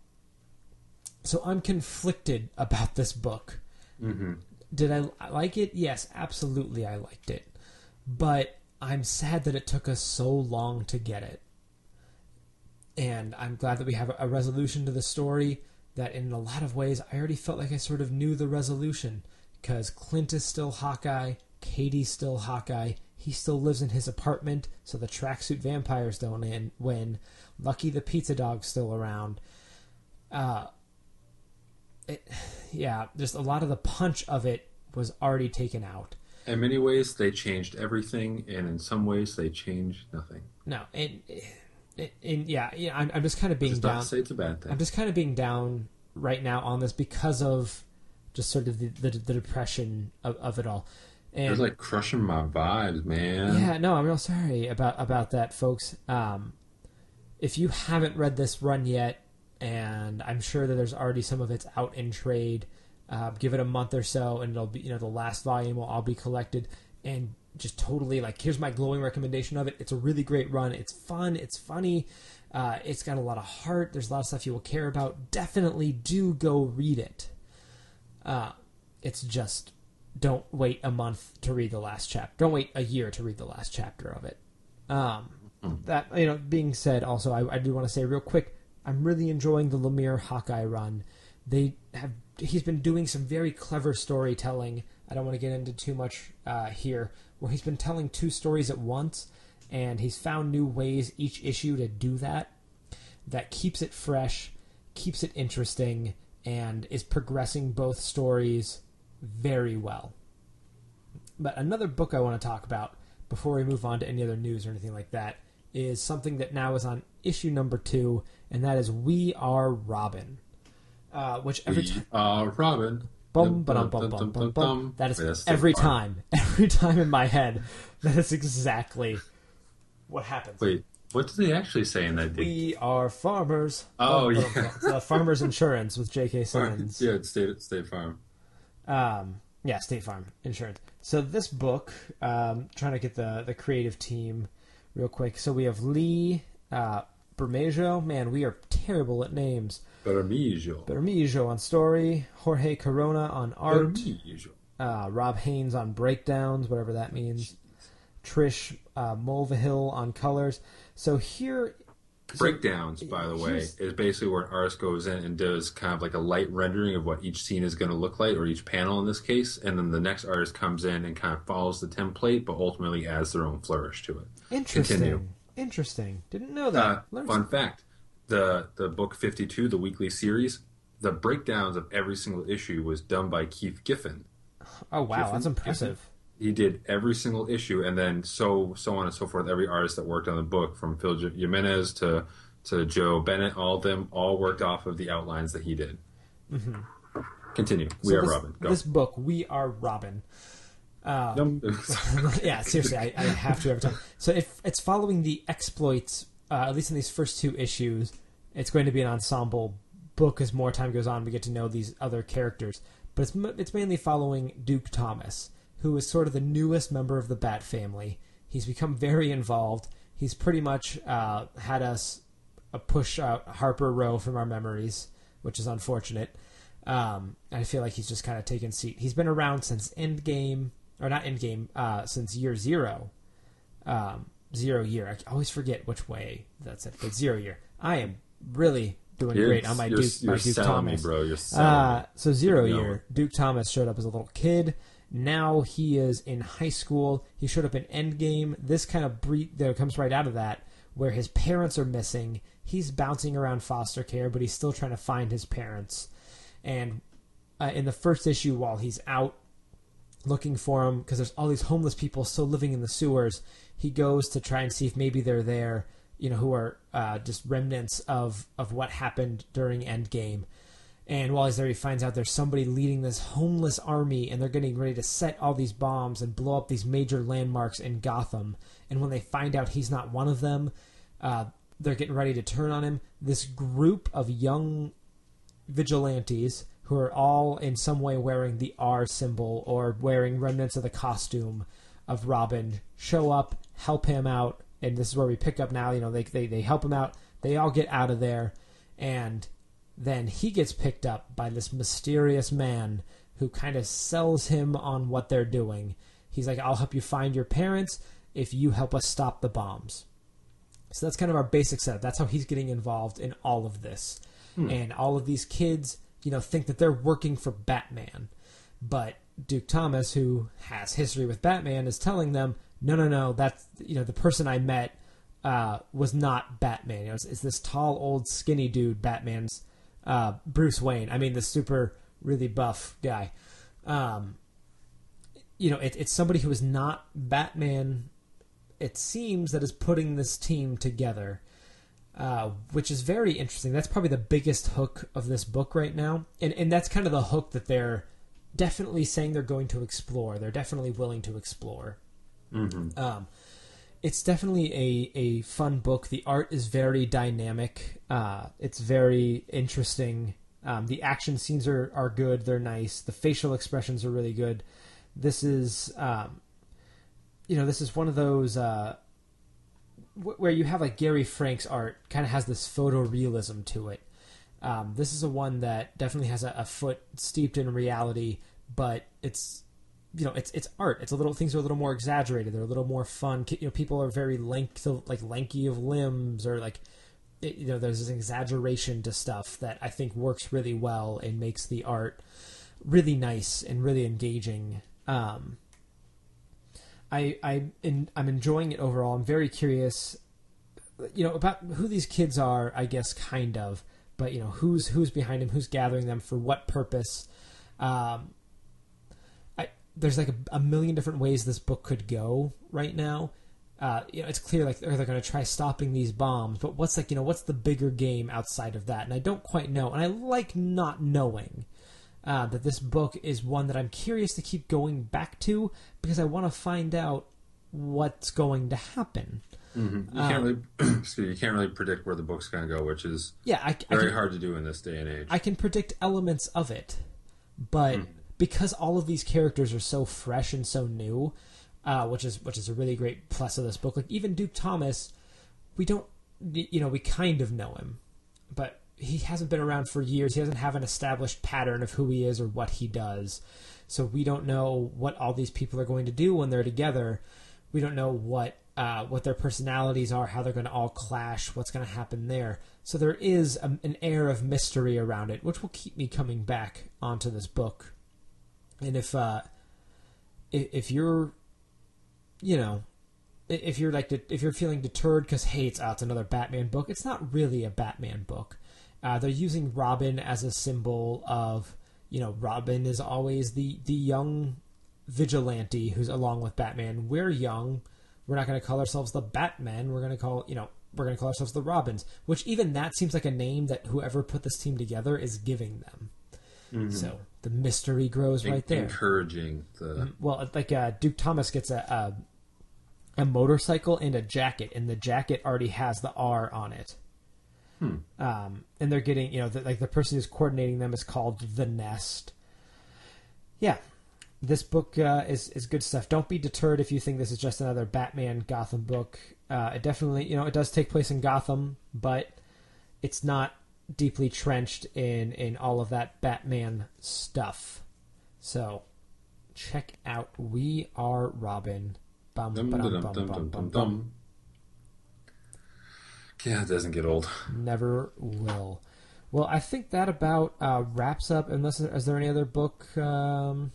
so I'm conflicted about this book. hmm Did I like it? Yes, absolutely, I liked it, but I'm sad that it took us so long to get it. And I'm glad that we have a resolution to the story that in a lot of ways I already felt like I sort of knew the resolution because Clint is still Hawkeye, Katie's still Hawkeye, he still lives in his apartment, so the tracksuit vampires don't in, win. Lucky the pizza dog's still around. Uh, it, yeah, just a lot of the punch of it was already taken out. In many ways, they changed everything, and in some ways, they changed nothing. No, and, and, yeah, yeah, I'm, I'm just kind of being Just down. to say it's a bad thing. I'm just kind of being down right now on this because of just sort of the the, the depression of, of it all. And It's like crushing my vibes, man. yeah, no, I'm real sorry about about that, folks. Um, if you haven't read this run yet, and I'm sure that there's already some of it's out in trade, uh, give it a month or so, and it'll be you know the last volume will all be collected, and just totally like here's my glowing recommendation of it. It's a really great run. It's fun. It's funny. Uh, it's got a lot of heart. There's a lot of stuff you will care about. Definitely do go read it. Uh, it's just don't wait a month to read the last chapter. Don't wait a year to read the last chapter of it. Um, that you know, being said, also I, I do want to say real quick, I'm really enjoying the Lemire Hawkeye run. They have he's been doing some very clever storytelling. I don't want to get into too much uh, here, where he's been telling two stories at once, and he's found new ways each issue to do that. That keeps it fresh, keeps it interesting, and is progressing both stories very well. But another book I want to talk about before we move on to any other news or anything like that is something that now is on issue number two, and that is We Are Robin. Uh, which every We time. are Robin. Bum, ba-dum, bum, bum, bum, bum. That is that's every time. Every time in my head. That is exactly what happens. Wait, what did they actually say in that? dig? We are farmers. Oh, bum, yeah. uh, Farmers Insurance with J.K. Simmons. yeah, it's State, State Farm. Um, yeah, State Farm Insurance. So this book, um, trying to get the the creative team real quick. So we have Lee uh, Bermejo. Man, we are terrible at names. Bermejo. Bermejo on story, Jorge Corona on art, Bermejo. uh, Rob Haynes on breakdowns, whatever that means. Trish uh, Mulvihill on colors. So here, Breakdowns, by the way, is basically where an artist goes in and does kind of like a light rendering of what each scene is going to look like, or each panel in this case, and then the next artist comes in and kind of follows the template, but ultimately adds their own flourish to it. interesting, Continue. interesting. Didn't know that. Uh, fun fact: the the book fifty two, the weekly series, the breakdowns of every single issue was done by Keith Giffen. Oh wow, Giffen- that's impressive. He did every single issue, and then so so on and so forth. Every artist that worked on the book, from Phil Jimenez to to Joe Bennett, all of them all worked off of the outlines that he did. Continue. We So are this, Robin. Go. This book, We Are Robin. Num- yeah, seriously, I, I have to every time. So if it's following the exploits, uh, at least in these first two issues, it's going to be an ensemble book. As more time goes on, we get to know these other characters. But it's it's mainly following Duke Thomas, who is sort of the newest member of the Bat family. He's become very involved. He's pretty much uh, had us uh, push out Harper Row from our memories, which is unfortunate. Um, I feel like he's just kind of taken seat. He's been around since Endgame, or not Endgame, uh, since year zero, um, zero year. I always forget which way that's it, but zero year. I am really doing You're- great on my you're, Duke, my Duke Thomas. me, bro. You're Uh, so zero year, Duke Thomas showed up as a little kid. Now he is in high school. He showed up in Endgame. This kind of bre- there comes right out of that, where his parents are missing. He's bouncing around foster care, but he's still trying to find his parents. And uh, in the first issue, while he's out looking for him, because there's all these homeless people still living in the sewers, he goes to try and see if maybe they're there. You know, who are uh, just remnants of of what happened during Endgame. And while he's there, he finds out there's somebody leading this homeless army, and they're getting ready to set all these bombs and blow up these major landmarks in Gotham. And when they find out he's not one of them, uh, they're getting ready to turn on him. This group of young vigilantes who are all in some way wearing the R symbol or wearing remnants of the costume of Robin show up, help him out, and this is where we pick up now. You know, they they, they help him out. They all get out of there, and then he gets picked up by this mysterious man who kind of sells him on what they're doing. He's like, "I'll help you find your parents if you help us stop the bombs." So that's kind of our basic setup. That's how he's getting involved in all of this. And all of these kids, you know, think that they're working for Batman. But Duke Thomas, who has history with Batman, is telling them, no, no, no, that's, you know, the person I met uh, was not Batman. You know, it's, it's this tall, old, skinny dude, Batman's uh, Bruce Wayne. I mean, the super, really buff guy. Um, you know, it, it's somebody who is not Batman it seems that is putting this team together, uh, which is very interesting. That's probably the biggest hook of this book right now, and and that's kind of the hook that they're definitely saying they're going to explore. They're definitely willing to explore. Um, it's definitely a, a fun book. The art is very dynamic. Uh, it's very interesting. Um, the action scenes are, are good. They're nice. The facial expressions are really good. This is um, you know, this is one of those uh, wh- where you have like Gary Frank's art kind of has this photorealism to it. Um, this is a one that definitely has a, a foot steeped in reality, but it's you know it's it's art. It's a little things are a little more exaggerated. They're a little more fun. You know, people are very lank like lanky of limbs or like it, you know there's this exaggeration to stuff that I think works really well and makes the art really nice and really engaging. Um, I I I'm enjoying it overall. I'm very curious, you know, about who these kids are. I guess kind of, but you know, who's who's behind them, who's gathering them for what purpose. Um, there's like a, a million different ways this book could go right now. Uh, you know, it's clear like they're, they're going to try stopping these bombs, but what's like you know what's the bigger game outside of that? And I don't quite know, and I like not knowing uh, that this book is one that I'm curious to keep going back to because I want to find out what's going to happen. You Um, can't really, excuse me, you can't really predict where the book's going to go, which is Yeah, I, I very can, hard to do in this day and age. I can predict elements of it, but because all of these characters are so fresh and so new, uh, which is which is a really great plus of this book. Like even Duke Thomas, we don't, you know, we kind of know him. but he hasn't been around for years. He doesn't have an established pattern of who he is or what he does. So we don't know what all these people are going to do when they're together. We don't know what uh, what their personalities are, how they're going to all clash, what's going to happen there. So there is a, an air of mystery around it, which will keep me coming back onto this book. And if uh, if, if you're, you know, if you're like if you're feeling deterred because hey, it's, oh, it's another Batman book, it's not really a Batman book. Uh, they're using Robin as a symbol of, you know, Robin is always the the young vigilante who's along with Batman. We're young. We're not going to call ourselves the Batmen. We're going to call, you know, we're going to call ourselves the Robins, which even that seems like a name that whoever put this team together is giving them. Mm-hmm. So the mystery grows right there. Encouraging the mm, well, like uh, Duke Thomas gets a, a, a motorcycle and a jacket, and the jacket already has the R on it. Hmm. Um, and they're getting, you know, the, like the person who's coordinating them is called the Nest. Yeah, this book uh, is is good stuff. Don't be deterred if you think this is just another Batman Gotham book. Uh, it definitely, you know, it does take place in Gotham, but it's not deeply trenched in in all of that Batman stuff. So check out We Are Robin. Bum, dum, dum, dum, dum, dum, Yeah, it doesn't get old. Never will. Well, I think that about uh, wraps up. Unless is there any other book? Um,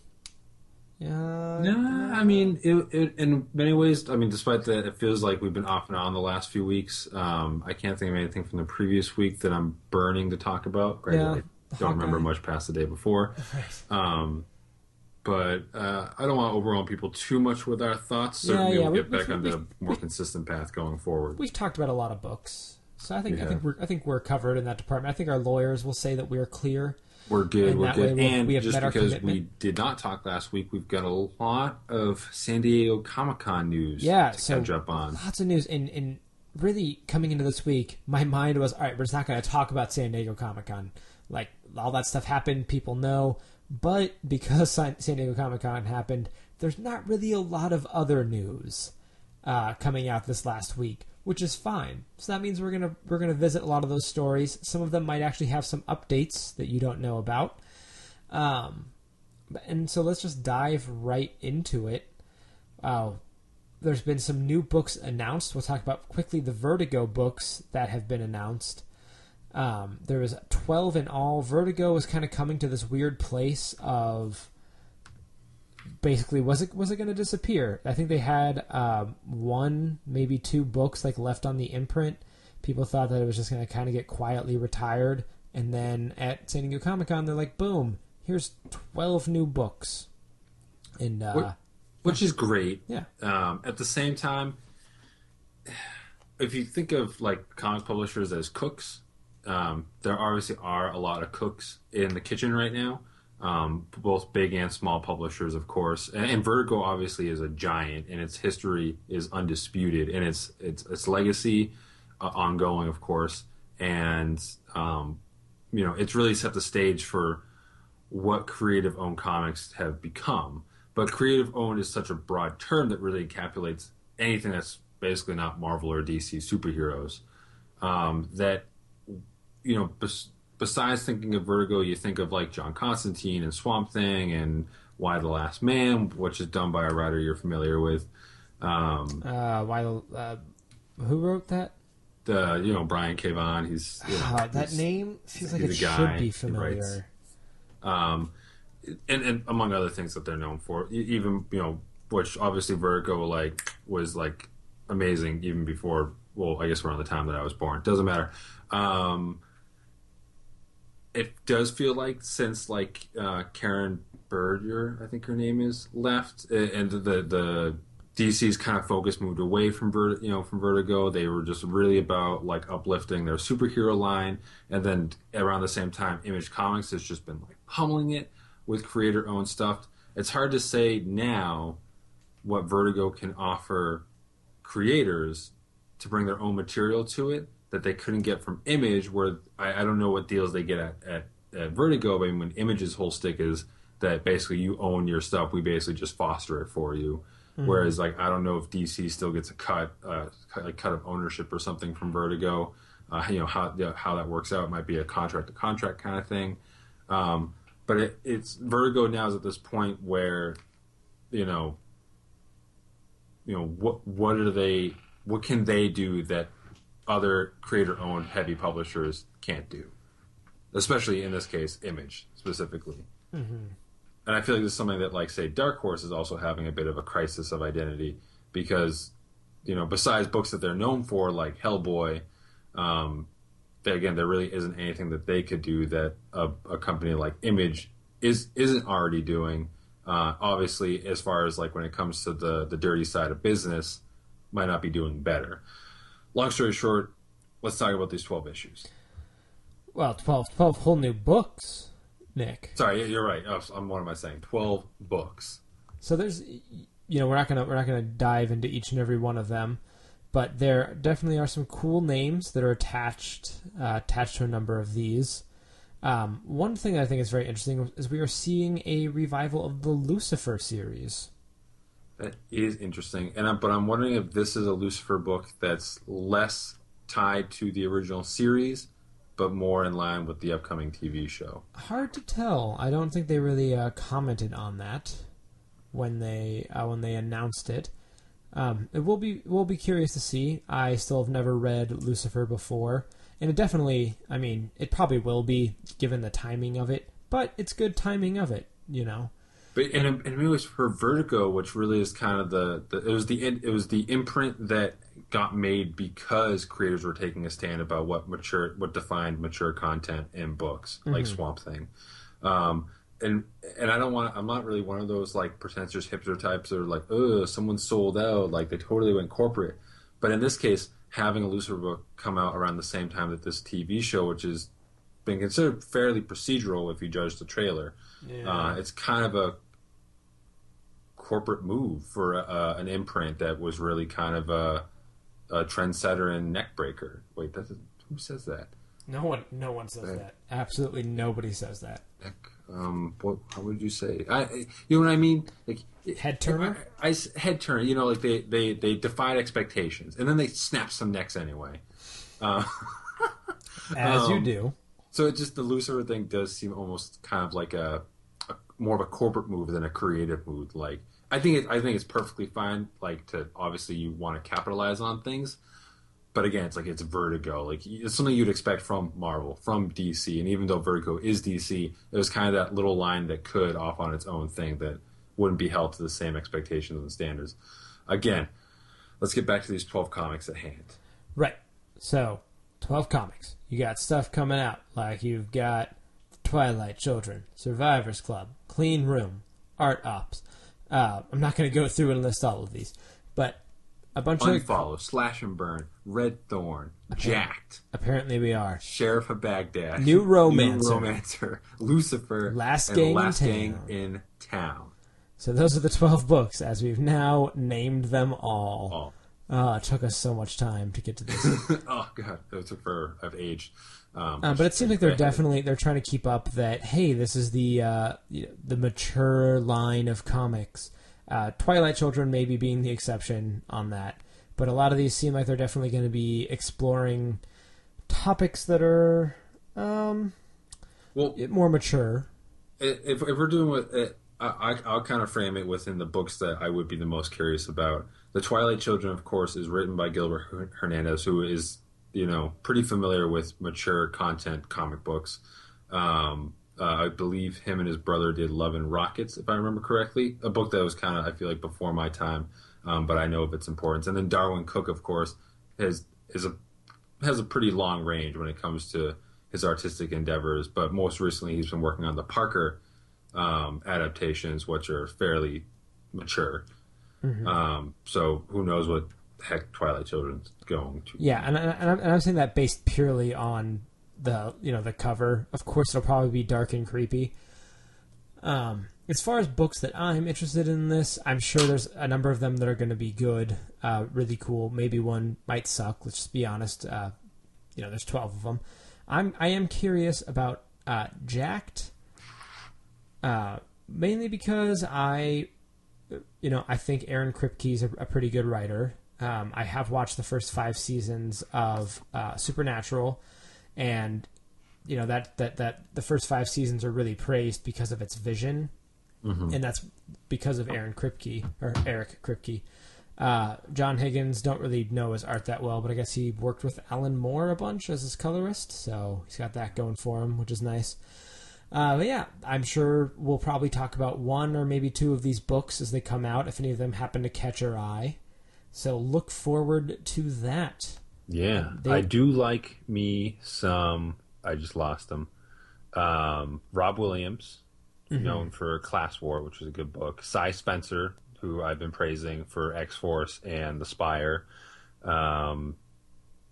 yeah. No, I mean, it, it, in many ways, I mean, despite that, it feels like we've been off and on the last few weeks. Um, I can't think of anything from the previous week that I'm burning to talk about. Granted, yeah, I don't remember much past the day before. Um, but uh, I don't want to overwhelm people too much with our thoughts. Certainly, yeah, yeah. we'll get we, back we, on the more we, consistent path going forward. We've talked about a lot of books, so I think. I think we're I think we're covered in that department. I think our lawyers will say that we're clear we're good. We're good. and we just because we did not talk last week, we've got a lot of San Diego Comic Con news. Yeah, to so catch up on. Lots of news, and and really coming into this week, my mind was all right. We're just not going to talk about San Diego Comic Con. Like all that stuff happened, people know. But because San Diego Comic Con happened, there's not really a lot of other news uh, coming out this last week which is fine. So that means we're gonna we're gonna visit a lot of those stories. Some of them might actually have some updates that you don't know about. Um, and so let's just dive right into it. Uh, there's been some new books announced. We'll talk about quickly the Vertigo books that have been announced. Um, there was 12 in all. Vertigo is kind of coming to this weird place of basically was it was it going to disappear? I think they had um, one, maybe two books like left on the imprint. People thought that it was just going to kind of get quietly retired, and then at San Diego Comic Con, they're like, "Boom! Here's twelve new books." And uh, which is great. Yeah. Um, at the same time, if you think of like comic publishers as cooks, um, there obviously are a lot of cooks in the kitchen right now um, both big and small publishers, of course. And, and, Vertigo obviously is a giant, and its history is undisputed, and its its its legacy uh, ongoing, of course. And um, you know, it's really set the stage for what creative owned comics have become. But creative owned is such a broad term that really encapsulates anything that's basically not Marvel or DC superheroes. Um, that you know. Bes- besides thinking of Vertigo, you think of like John Constantine and Swamp Thing and Y the Last Man, which is done by a writer you're familiar with. Um, uh, why the uh, who wrote that? The you know Brian K. Vaughan. He's you know, uh, that he's, name feels like it should be familiar. Um, and, and among other things that they're known for, even you know, which obviously Vertigo like was like amazing even before. Well, I guess around the time that I was born. Doesn't matter. Um, it does feel like since like uh, Karen Berger, I think her name is, left, and the the DC's kind of focus moved away from Vert, you know, from Vertigo. They were just really about like uplifting their superhero line, and then around the same time, Image Comics has just been like pummeling it with creator-owned stuff. It's hard to say now what Vertigo can offer creators to bring their own material to it that they couldn't get from Image, where I, I don't know what deals they get at, at, at Vertigo, but I mean, when Image's whole stick is that basically you own your stuff, we basically just foster it for you. Mm-hmm. Whereas, like, I don't know if DC still gets a cut, uh, like cut of ownership or something from Vertigo. uh, you know how you know, how that works out. It might be a contract to contract kind of thing. Um, but it, it's Vertigo now is at this point where, you know, you know what what are they what can they do that other creator owned heavy publishers can't do, especially in this case, Image specifically. Mm-hmm. And I feel like this is something that, like, say, Dark Horse is also having a bit of a crisis of identity because, you know, besides books that they're known for, like Hellboy, um, they, again, there really isn't anything that they could do that a, a company like Image is isn't already doing. Uh, obviously, as far as like when it comes to the the dirty side of business, might not be doing better. Long story short, let's talk about these twelve issues. Well, 12, 12 whole new books, Nick. Sorry, you're right. Oh, I'm what am I saying? Twelve books. So there's, you know, we're not gonna we're not gonna dive into each and every one of them, but there definitely are some cool names that are attached uh, attached to a number of these. Um, one thing I think is very interesting is we are seeing a revival of the Lucifer series. That is interesting, and I, but I'm wondering if this is a Lucifer book that's less tied to the original series, but more in line with the upcoming TV show. Hard to tell. I don't think they really uh, commented on that when they uh, when they announced it. Um, it will be we'll be curious to see. I still have never read Lucifer before, and it definitely. I mean, it probably will be given the timing of it, but it's good timing of it. You know. But and, and it was for Vertigo, which really is kind of the, the it was the it was the imprint that got made because creators were taking a stand about what mature what defined mature content in books like Swamp Thing. Um, and and I don't want I'm not really one of those like pretentious hipster types that are like, oh, someone sold out, like they totally went corporate. But in this case, having a Lucifer book come out around the same time that this TV show, which has been considered fairly procedural if you judge the trailer, uh, it's kind of a corporate move for uh, an imprint that was really kind of a, a trendsetter and neckbreaker. Wait, that's who says that? No one, no one says Right. that. Absolutely nobody says that. Neck. Um, what? How would you say? I, you know what I mean? Like Head turner? I, I- head turner. You know, like they they they defied expectations, and then they snapped some necks anyway. Uh, As you Um, do. So it just the Lucifer thing does seem almost kind of like a, a more of a corporate move than a creative move. Like I think it, I think it's perfectly fine. Like to obviously you want to capitalize on things, but again, it's like it's Vertigo. Like it's something you'd expect from Marvel, from DC, and even though Vertigo is DC, it was kind of that little line that could off on its own thing that wouldn't be held to the same expectations and standards. Again, let's get back to these twelve comics at hand. Right. So, 12 comics. You got stuff coming out. Like you've got Twilight Children, Survivors Club, Clean Room, Art Ops. Uh, I'm not going to go through and list all of these, but a bunch of. Unfollow, Slash and Burn, Red Thorn, Jacked. Apparently, we are. Sheriff of Baghdad, New Romancer. New Romancer, Lucifer, Last Gang in Last Town. Gang in Town. So, those are the 12 books as we've now named them all. Oh, Uh, it took us so much time to get to this. oh god, that took for I've aged. Um, Uh, but it seems like they're definitely they're trying to keep up that hey this is the uh, the mature line of comics. Uh, Twilight Children maybe being the exception on that, but a lot of these seem like they're definitely going to be exploring topics that are um, well, more mature. if, if we're doing what I- I'll kind of frame it within the books that I would be the most curious about. The Twilight Children, of course, is written by Gilbert Hernandez, who is you know pretty familiar with mature content comic books. Um, uh, I believe him and his brother did Love and Rockets, if I remember correctly, a book that was kind of I feel like before my time, um, but I know of its importance. And then Darwyn Cooke, of course, has is a has a pretty long range when it comes to his artistic endeavors. But most recently, he's been working on the Parker um, adaptations, which are fairly mature. Um, so who knows what heck Twilight Children's going to? Yeah, and, and, I'm, and I'm saying that based purely on the you know the cover. Of course, it'll probably be dark and creepy. Um, as far as books that I'm interested in this, I'm sure there's a number of them that are going to be good, uh, really cool. Maybe one might suck. Let's just be honest. Uh, you know, there's 12 of them. I'm I am curious about uh, Jacked, uh, mainly because I, you know, I think Aaron Kripke's a, a pretty good writer. Um, I have watched the first five seasons of uh, Supernatural, and you know that that that the first five seasons are really praised because of its vision, and that's because of Aaron Kripke or Eric Kripke. Uh, John Higgins don't really know his art that well, but I guess he worked with Alan Moore a bunch as his colorist, so he's got that going for him, which is nice. Uh, but yeah, I'm sure we'll probably talk about one or maybe two of these books as they come out, if any of them happen to catch our eye. So look forward to that. Yeah, They- I do like me some. I just lost them. Um, Rob Williams, known for Class War, which is a good book. Si Spencer, who I've been praising for X Force and The Spire. Um,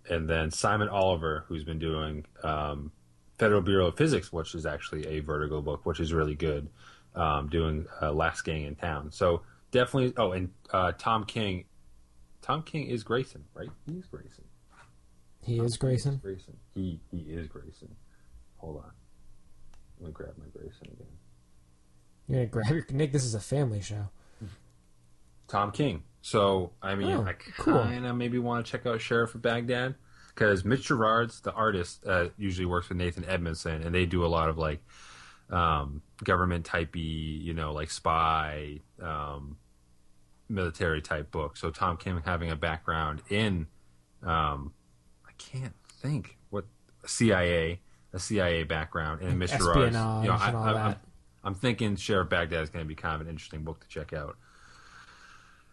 and then Simon Oliver, who's been doing um, Federal Bureau of Physics, which is actually a Vertigo book, which is really good. Um, doing uh, Last Gang in Town. So definitely. Oh, and uh, Tom King. Tom King is Grayson, right? He's Grayson. He is Grayson. Grayson. He he is Grayson. Hold on. Let me grab my Grayson again. You're gonna grab your Nick. This is a family show. Tom King. So I mean, Oh, I cool. kind of maybe want to check out Sheriff of Baghdad because Mitch Gerads, the artist, uh, usually works with Nathan Edmondson, and they do a lot of like um, government typey, you know, like spy, um, military type book. So Tom King having a background in, um, I can't think what CIA, a CIA background, and Mitch Gerads. Espionage You know, I, I, I'm, I'm thinking Sheriff Baghdad is going to be kind of an interesting book to check out.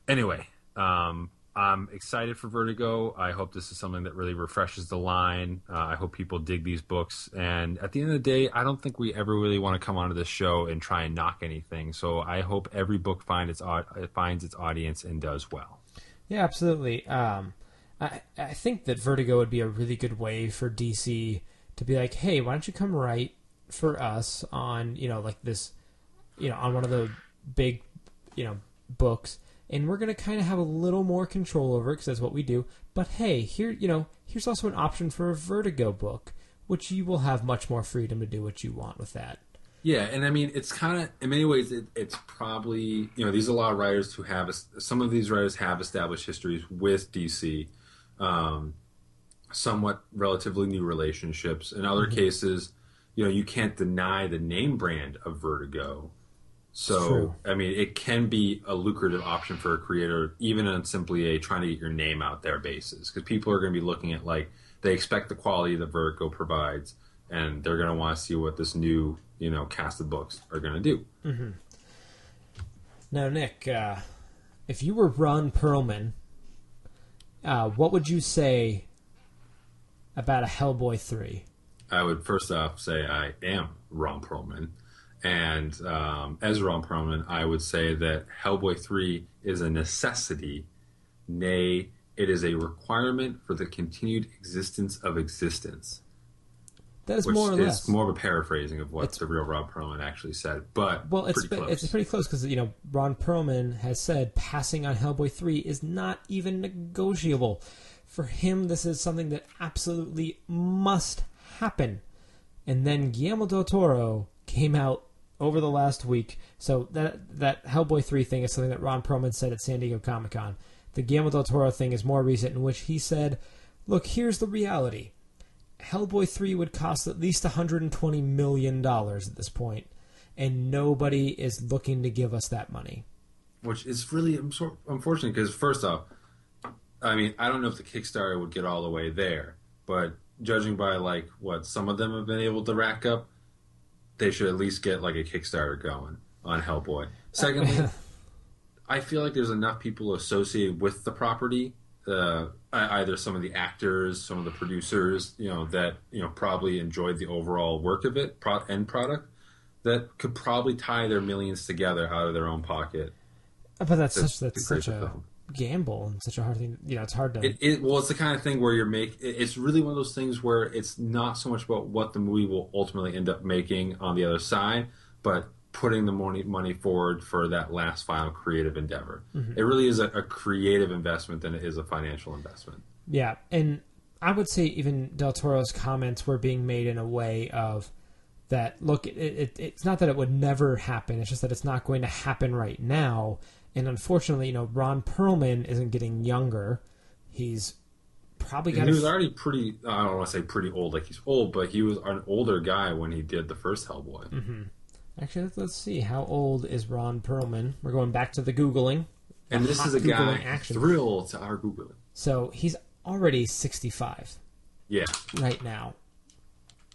Anyway, um, I'm excited for Vertigo. I hope this is something that really refreshes the line. Uh, I hope people dig these books. And at the end of the day, I don't think we ever really want to come onto this show and try and knock anything. So I hope every book find its finds its audience and does well. Yeah, absolutely. Um, I I think that Vertigo would be a really good way for DC to be like, hey, why don't you come write for us on you know like this, you know, on one of the big, you know, books, and we're gonna kind of have a little more control over it because that's what we do. But hey, here you know, here's also an option for a Vertigo book, which you will have much more freedom to do what you want with that. Yeah, and I mean, it's kind of in many ways, it, it's probably you know these are a lot of writers who have some of these writers have established histories with DC, um, somewhat relatively new relationships. In other cases, you know, you can't deny the name brand of Vertigo. So. I mean, it can be a lucrative option for a creator, even on simply a trying to get your name out there basis, because people are going to be looking at like they expect the quality that Vertigo provides, and they're going to want to see what this new you know cast of books are going to do. Mm-hmm. Now, Nick, uh, if you were Ron Perlman, uh, what would you say about a Hellboy three? I would first off say I am Ron Perlman. And um, as Ron Perlman, I would say that Hellboy 3 is a necessity, nay, it is a requirement for the continued existence of existence. That is Which more or is less. more of a paraphrasing of what It's- the real Ron Perlman actually said, but well, it's pretty close. it's pretty close because you know Ron Perlman has said passing on Hellboy three is not even negotiable. For him, this is something that absolutely must happen. And then Guillermo del Toro came out over the last week. So that that Hellboy three thing is something that Ron Perlman said at San Diego Comic Con. The Guillermo del Toro thing is more recent, in which he said, "Look, here's the reality. Hellboy 3 would cost at least $120 million at this point, and nobody is looking to give us that money. which is really unfortunate because first off, I mean, I don't know if the Kickstarter would get all the way there, but judging by like what some of them have been able to rack up, they should at least get like a Kickstarter going on Hellboy. Secondly, I feel like there's enough people associated with the property, uh, either some of the actors, some of the producers, you know, that you know probably enjoyed the overall work of it, pro- end product, that could probably tie their millions together out of their own pocket But that's such that's such a film. Gamble and such a hard thing. You know, it's hard to. It, it well, it's the kind of thing where you're make. It's really one of those things where it's not so much about what the movie will ultimately end up making on the other side, but putting the money money forward for that last final creative endeavor. Mm-hmm. It really is a, a creative investment than it is a financial investment. Yeah, and I would say even Del Toro's comments were being made in a way of that. Look, it, it, it's not that it would never happen. It's just that it's not going to happen right now. And unfortunately, you know, Ron Perlman isn't getting younger. He's probably And got. he was already pretty. I don't want to say pretty old, like he's old, but he was an older guy when he did the first Hellboy. Mm-hmm. Actually, let's, let's see. How old is Ron Perlman? We're going back to the googling. And this is a Googling guy action. thrill to our Googling. So he's already sixty-five Yeah, right now.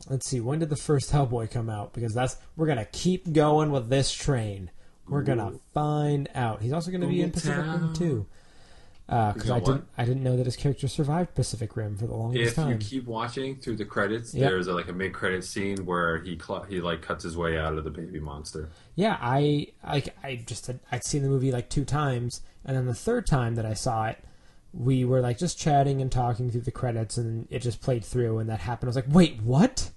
Let's see. When did the first Hellboy come out? Because that's we're gonna keep going with this train. We're gonna find out. He's also gonna be in Pacific Rim too. Uh, because You I didn't? I didn't know that his character survived Pacific Rim for the longest if time. If you keep watching through the credits, Yep. there's a, like a mid-credit scene where he cl- he like cuts his way out of the baby monster. Yeah, I like I just had, I'd seen the movie like two times, and then the third time that I saw it, we were like just chatting and talking through the credits, and it just played through, and that happened. I was like, wait, what?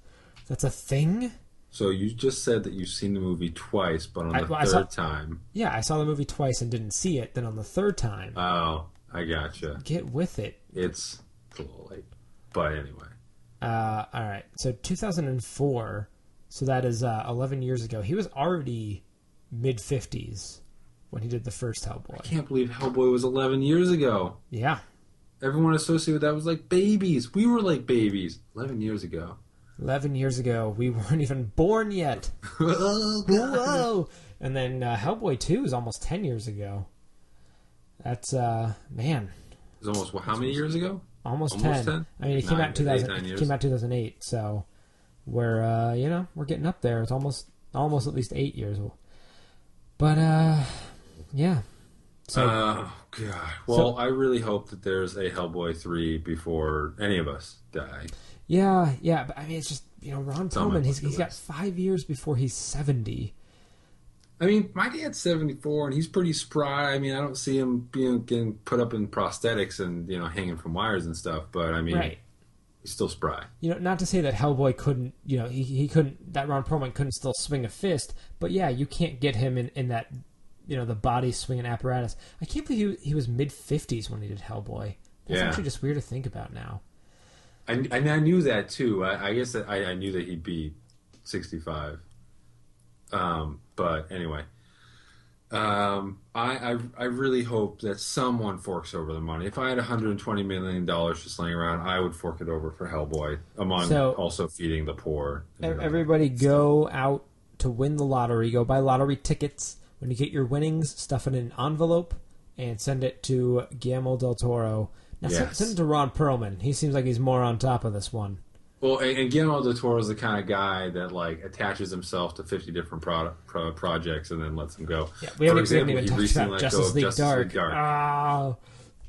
That's a thing? So you just said that you've seen the movie twice, but on I- the well, I third saw- time, Yeah, I saw the movie twice and didn't see it. Then on the third time, oh, I gotcha. get with it. It's a little late, but anyway. Uh, all right, so 2004, so that is uh, 11 years ago. He was already mid 50s when he did the first Hellboy. I can't believe Hellboy was 11 years ago. Yeah, Everyone associated with that was like babies. We were like babies 11 years ago. 11 years ago, we weren't even born yet. oh, Whoa! And then uh, Hellboy 2 is almost 10 years ago. That's, uh, man, It was almost, how many years ago? almost, Almost 10. 10? I mean, it came out in eight, 2000, it came out 2008, so we're, uh, you know, we're getting up there. It's almost, almost at least eight years old. But, uh, yeah. So, oh, God. Well, I really hope that there's a Hellboy 3 before any of us die. Yeah, yeah, but I mean, it's just, you know, Ron on my Perlman, he's, he's got five years before he's 70. I mean, my dad's 74 and he's pretty spry. I mean, I don't see him being getting put up in prosthetics and, you know, hanging from wires and stuff, but I mean, Right. he's still spry. you know, not to say that Hellboy couldn't, you know, he, he couldn't, that Ron Perlman couldn't still swing a fist, but yeah, you can't get him in, in that, you know, the body swinging apparatus. I can't believe he, was- he was mid 50s when he did Hellboy. That's Yeah. actually just weird to think about now. I, and I knew that too. I, I guess that I, I knew that he'd be 65. Um, but anyway, um, I, I I really hope that someone forks over the money. If I had 120 million dollars just laying around, I would fork it over for Hellboy. Among So- also feeding the poor. Everybody go out to win the lottery. Go buy lottery tickets. When you get your winnings, stuff it in an envelope and send it to Guillermo del Toro. Now Yes. send it to Ron Perlman. He seems like he's more on top of this one. Well, and, and Guillermo del Toro is the kind of guy that like attaches himself to 50 different pro- pro- projects and then lets them go. Yeah, we haven't, For haven't example, even he talked about Justice League Justice Dark. League Dark. Ah,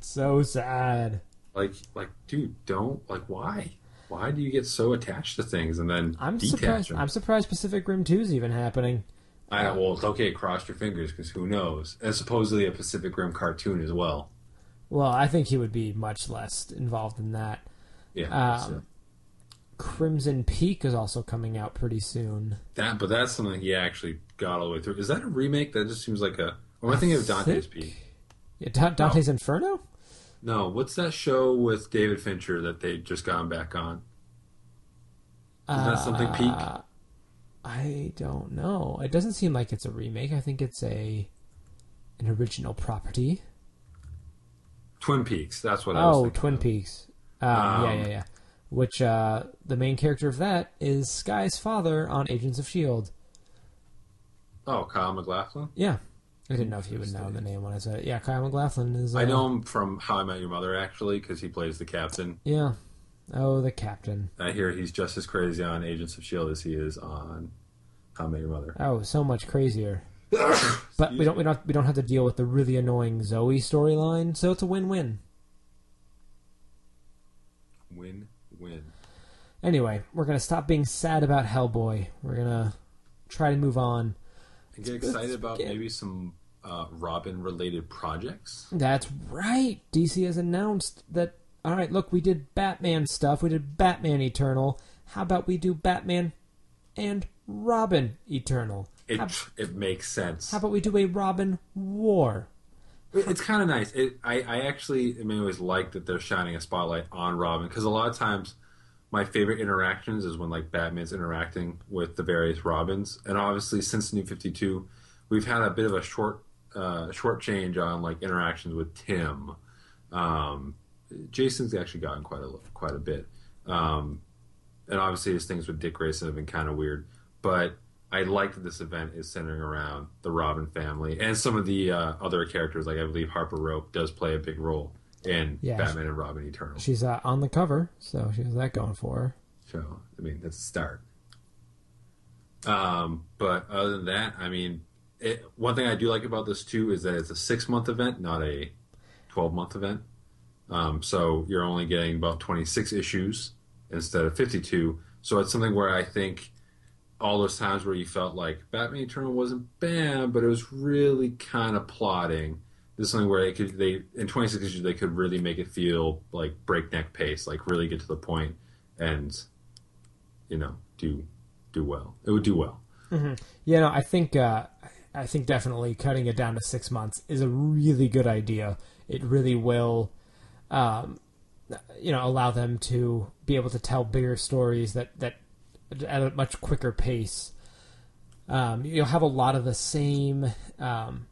so sad. Like, like, dude, don't like. Why? Why do you get so attached to things and then I'm detach surprised. them? I'm surprised Pacific Rim Two is even happening. I well, it's okay. Cross your fingers because who knows? And supposedly a Pacific Rim cartoon as well. Well, I think he would be much less involved in that. Yeah, Um, so Crimson Peak is also coming out pretty soon. that. But that's something he actually got all the way through. Is that a remake? That just seems like a. Or am I thinking of Dante's think- Peak? Yeah, Da- Dante's Inferno. No, what's that show with David Fincher that they just got him back on? Is that something Peak? Uh, I don't know. It doesn't seem like it's a remake. I think it's a an original property. Twin Peaks. That's what I was Oh. Twin of. Peaks. Um, yeah, Um, yeah, yeah. Which uh, the main character of that is Skye's father on Agents of Shield. Oh, Kyle MacLachlan. Yeah, I didn't know if you would know the name when I said it. Yeah, Kyle MacLachlan is. Uh, I know him from How I Met Your Mother actually because he plays the captain. Yeah. Oh, the captain. I hear he's just as crazy on Agents of Shield as he is on How I Met Your Mother. Oh, so much crazier. But we don't we don't we don't have to deal with the really annoying Zoe storyline, so it's a win-win. Win win. Anyway, we're gonna stop being sad about Hellboy. We're gonna try to move on. And get excited about Yeah. maybe some uh, Robin related projects. That's right. DC has announced that. All right, look, we did Batman stuff. We did Batman Eternal. How about we do Batman and Robin Eternal? It How, it makes sense. how about we do a Robin War? It's kind of nice. It, I I actually I mean, always like that they're shining a spotlight on Robin because a lot of times my favorite interactions is when like Batman's interacting with the various Robins, and obviously since New Fifty Two, we've had a bit of a short uh, short change on like interactions with Tim. Um, Jason's actually gotten quite a quite a bit, um, and obviously his things with Dick Grayson have been kind of weird. But I like that this event is centering around the Robin family and some of the uh, other characters. Like I believe Harper Row does play a big role in Yeah, Batman and Robin Eternal. She's uh, on the cover, so she has that going for her. So I mean that's a start. Um, but other than that, I mean, it, one thing I do like about this too is that it's a six month event, not a twelve month event. Um, so you're only getting about twenty six issues instead of fifty two. So it's something where I think all those times where you felt like Batman Eternal wasn't bad, but it was really kind of plotting. This is something where they could they in twenty six issues they could really make it feel like breakneck pace, like really get to the point and you know do do well. It would do well. Yeah, no, I think uh, I think definitely cutting it down to six months is a really good idea. It really will, um, you know, allow them to be able to tell bigger stories that that at a much quicker pace. Um, you'll have a lot of the same um,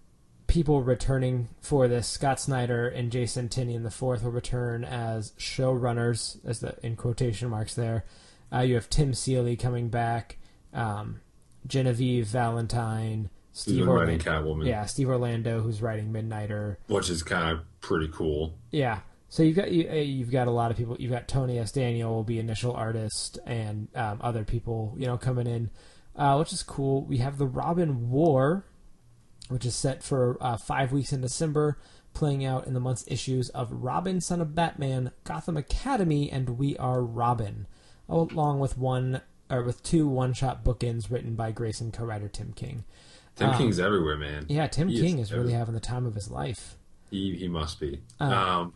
people returning for this. Scott Snyder and Jason Tynion the fourth will return as showrunners, as the in quotation marks there. Uh, you have Tim Seeley coming back, um, Genevieve Valentine, Steve writing Orlando. Catwoman, Yeah, Steve Orlando, who's writing Midnighter. which is kind of pretty cool. Yeah. So you've got you, uh, you've got a lot of people. You've got Tony S. Daniel will be initial artist, and um, other people you know coming in, uh, which is cool. We have the Robin War, which is set for uh, five weeks in December, playing out in the month's issues of Robin, Son of Batman, Gotham Academy, and We Are Robin, along with one or with two one-shot bookends written by Grayson co-writer Tim King. Tim Um, King's everywhere, man. Yeah, Tim He King is, really having the time of his life. He he must be. Uh, um,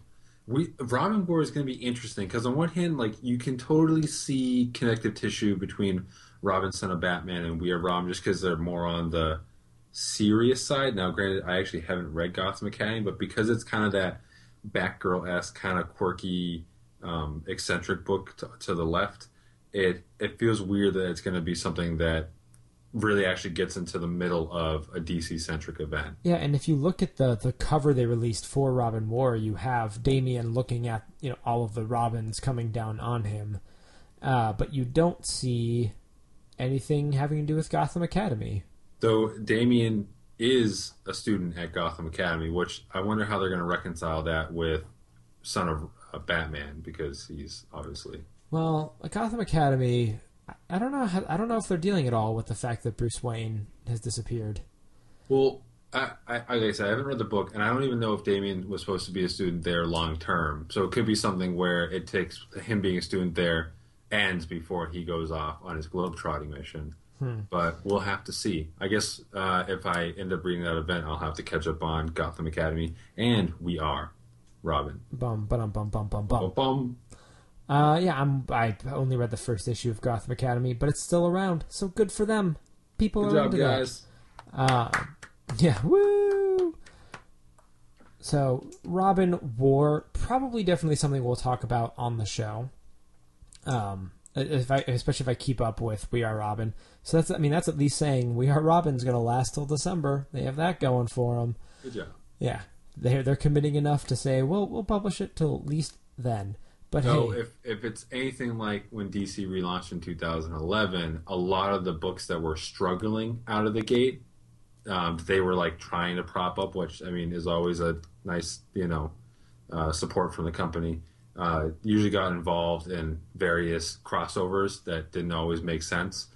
we Robin War is going to be interesting because on one hand, like you can totally see connective tissue between Robin, son of Batman, and We Are Robin, just because they're more on the serious side. Now, granted, I actually haven't read Gotham Academy, but because it's kind of that Batgirl esque kind of quirky, um, eccentric book to, to the left, it it feels weird that it's going to be something that really actually gets into the middle of a DC centric event. Yeah, and if you look at the the cover they released for Robin War, you have Damian looking at you know all of the Robins coming down on him, uh, but you don't see anything having to do with Gotham Academy. Though Damian is a student at Gotham Academy, which I wonder how they're going to reconcile that with Son of uh, Batman because he's obviously Well, Gotham Academy, I- don't know. How, I don't know if they're dealing at all with the fact that Bruce Wayne has disappeared. well. I, I, like I said, I haven't read the book, and I don't even know if Damian was supposed to be a student there long term. So it could be something where it takes him being a student there ends before he goes off on his globetrotting mission. But we'll have to see. I guess uh, if I end up reading that event, I'll have to catch up on Gotham Academy, and we are Robin. Bum bum bum bum bum bum. Bum. Uh, yeah, I'm. I only read the first issue of Gotham Academy, but it's still around, so good for them. People Good are job, into that. guys. Uh, yeah, woo! So, Robin War, probably definitely something we'll talk about on the show. Um, if I, especially if I keep up with We Are Robin. So that's, I mean, that's at least saying We Are Robin's going to last till December. They have that going for them. Good job. Yeah, they're they're committing enough to say, well, we'll publish it till at least then. But So hey, if if it's anything like when DC relaunched in 2011, a lot of the books that were struggling out of the gate, um, they were like trying to prop up, which I mean is always a nice you know uh, support from the company. Uh, usually got involved in various crossovers that didn't always make sense,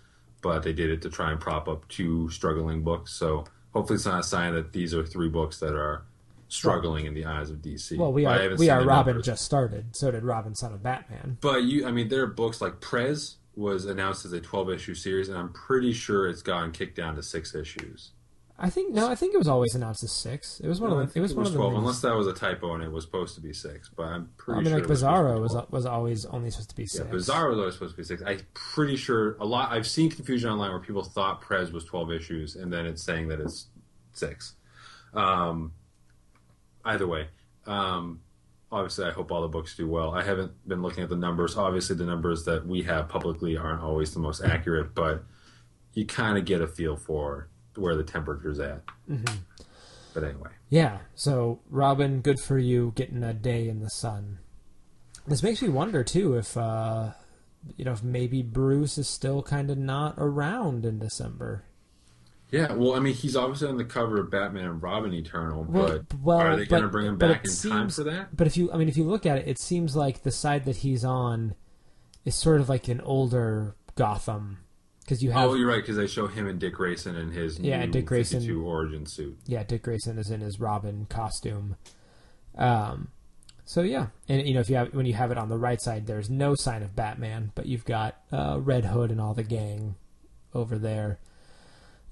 but they did it to try and prop up two struggling books. So hopefully it's not a sign that these are three books that are struggling in the eyes of DC. well, we are we are Robin numbers. just started. So did Robin, son of Batman. But you, I mean, there are books like Prez was announced as a 12 issue series, and I'm pretty sure it's gotten kicked down to six issues. I think no, I think it was always announced as six. It was one No, of the. think It was one of the. 12, unless that was a typo and it was supposed to be six. But I'm pretty I mean, sure. like it was supposed to be Bizarro was was always only supposed to be six. Yeah. Bizarro was always supposed to be six. I'm pretty sure a lot. I've seen confusion online where people thought Prez was 12 issues, and then it's saying that it's six. Um, either way, um, obviously, I hope all the books do well. I haven't been looking at the numbers. Obviously, the numbers that we have publicly aren't always the most accurate, but you kind of get a feel for where the temperature's at. But anyway, Yeah, so Robin, good for you getting a day in the sun. This makes me wonder too if uh you know if maybe Bruce is still kind of not around in December. Yeah. Well, I mean, he's obviously on the cover of Batman and Robin Eternal, but well, are they going to bring him back in time seems- for that? But if you I mean if you look at it, it seems like the side that he's on is sort of like an older Gotham because you have Oh, you're right because they show him and Dick Grayson in his Yeah, new Dick Grayson- 52 origin suit. yeah, Dick Grayson is in his Robin costume. Um, so yeah, and you know if you have when you have it on the right side, there's no sign of Batman, but you've got uh, Red Hood and all the gang over there,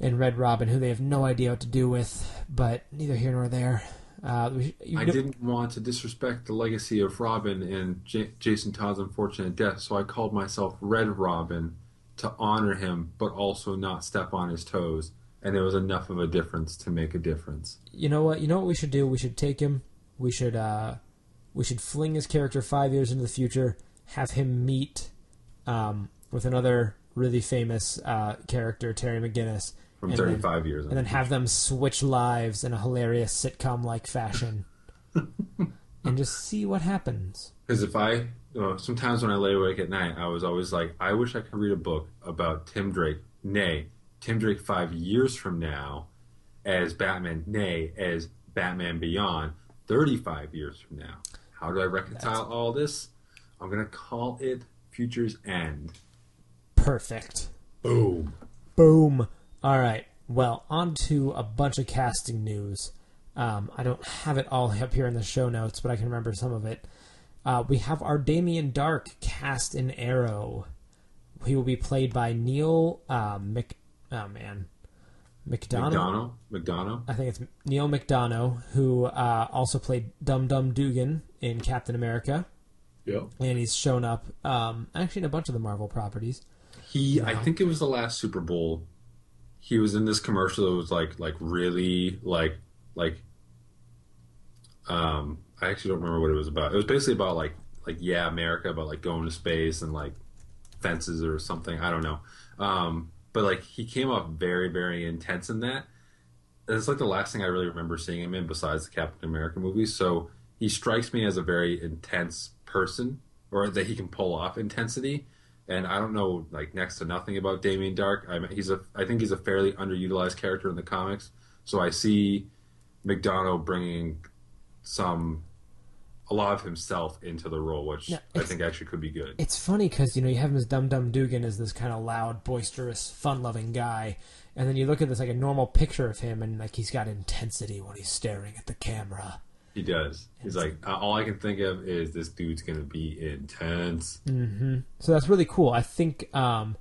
and Red Robin, who they have no idea what to do with, but neither here nor there. Uh, we, you I didn't want to disrespect the legacy of Robin and J- Jason Todd's unfortunate death, so I called myself Red Robin to honor him, but also not step on his toes. And there was enough of a difference to make a difference. you know what? You know what we should do? We should take him. We should uh, we should fling his character five years into the future. Have him meet um, with another really famous uh, character, Terry McGinnis, From And then- 35 years. and then have them switch lives in a hilarious sitcom-like fashion, and just see what happens. Because if I, you know, sometimes when I lay awake at night, I was always like, I wish I could read a book about Tim Drake, nay, Tim Drake five years from now as Batman, nay, as Batman Beyond 35 years from now. How do I reconcile all this? I'm going to call it Future's End. Perfect. Boom. Boom. All right. Well, on to a bunch of casting news. Um, I don't have it all up here in the show notes, but I can remember some of it. Uh, we have our Damien Darhk cast in Arrow. He will be played by Neal uh, Mc. Oh man, McDonough. McDonough? I think it's Neal McDonough, who uh, also played Dum Dum Dugan in Captain America, Yep. and he's shown up um, actually in a bunch of the Marvel properties. He, I think it was the last Super Bowl. He was in this commercial that was like, like really, like, like. Um, I actually don't remember what it was about. It was basically about like, like yeah, America, about like going to space and like fences or something. I don't know. Um, but like he came off very, very intense in that. And It's like the last thing I really remember seeing him in, besides the Captain America movies. So he strikes me as a very intense person, or that he can pull off intensity and I don't know like next to nothing about Damien Darhk. I mean, he's a I think he's a fairly underutilized character in the comics. So I see McDonough bringing some a lot of himself into the role, which I think actually could be good. It's funny because you know you have him as Dum Dum Dugan as this kind of loud, boisterous, fun-loving guy, and then you look at this like a normal picture of him, and like he's got intensity when he's staring at the camera. He does. He's like all I can think of is this dude's gonna be intense. So that's really cool. I think um,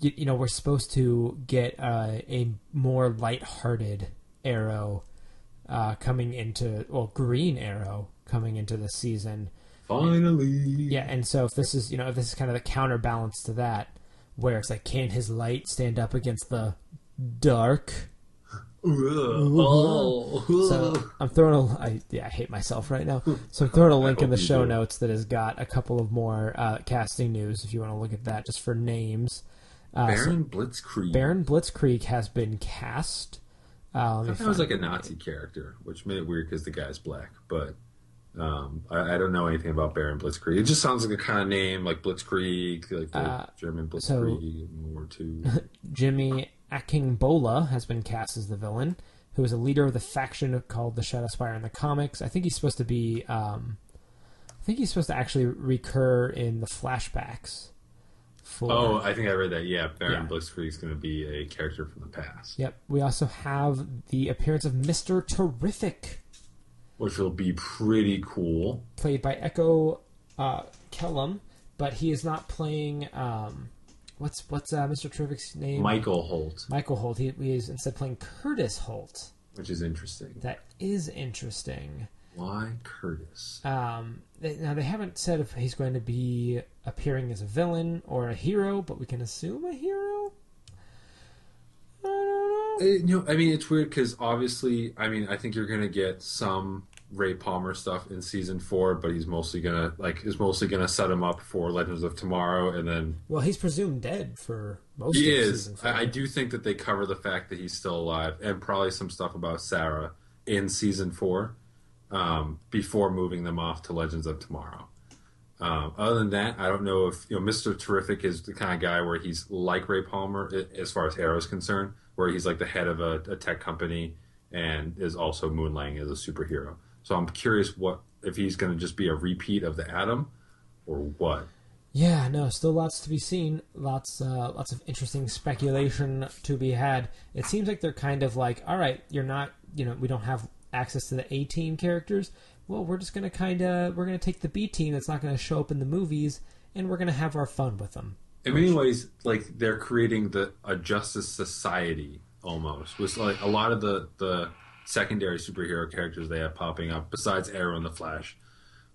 you, you know we're supposed to get uh, a more light-hearted Arrow uh, coming into well Green Arrow coming into the season. Finally, Yeah, and so if this is you know if this is kind of the counterbalance to that, where it's like can his light stand up against the dark? Oh. So I'm throwing a I, yeah I hate myself right now. So I'm throwing a link in the show do. notes that has got a couple of more uh, casting news if you want to look at that just for names. Uh, so Baron Blitzkrieg. Baron Blitzkrieg has been cast. Uh, let That was like a the Nazi character, which made it weird because the guy's black. But um, I, I don't know anything about Baron Blitzkrieg. It just sounds like a kind of name, like Blitzkrieg, like the Uh, German so- Blitzkrieg in World War II. Jimmy Akingbola has been cast as the villain, who is a leader of the faction called the Shadow Spire in the comics. I think he's supposed to be. Um, I think he's supposed to actually recur in the flashbacks. For, oh, I think I read that. Yeah, Baron Yeah. Blitzkrieg is going to be a character from the past, Yep. We also have the appearance of Mister Terrific, which will be pretty cool. played by Echo uh, Kellum, but he is not playing. Um, what's what's uh, Mister Terrific's name? Michael Holt, Michael Holt. He, he is instead playing Curtis Holt. which is interesting. That is interesting. Why Curtis? Um, they, now they haven't said if he's going to be appearing as a villain or a hero, but we can assume a hero. I don't Uh, know. you know, I mean, it's weird because obviously, I mean, I think you're going to get some Ray Palmer stuff in season four, but he's mostly gonna like is mostly gonna set him up for Legends of Tomorrow, and then Well, he's presumed dead for most he of is. season four. I, I do think that they cover the fact that he's still alive, and probably some stuff about Sara in season four um, before moving them off to Legends of Tomorrow. Um, other than that, I don't know if you know Mr. Terrific is the kind of guy where he's like Ray Palmer as far as Arrow is concerned, where he's like the head of a, a tech company and is also moonlighting as a superhero. So I'm curious what if he's going to just be a repeat of the Atom or what. Yeah, no, still lots to be seen. Lots, uh, lots of interesting speculation to be had. It seems like they're kind of like, all right, you're not, you know, we don't have access to the A team characters. Well, we're just gonna kind of, we're gonna take the B team that's not gonna show up in the movies, and we're gonna have our fun with them. In many ways, like they're creating the a justice society almost. With like a lot of the the secondary superhero characters they have popping up, besides Arrow and the Flash,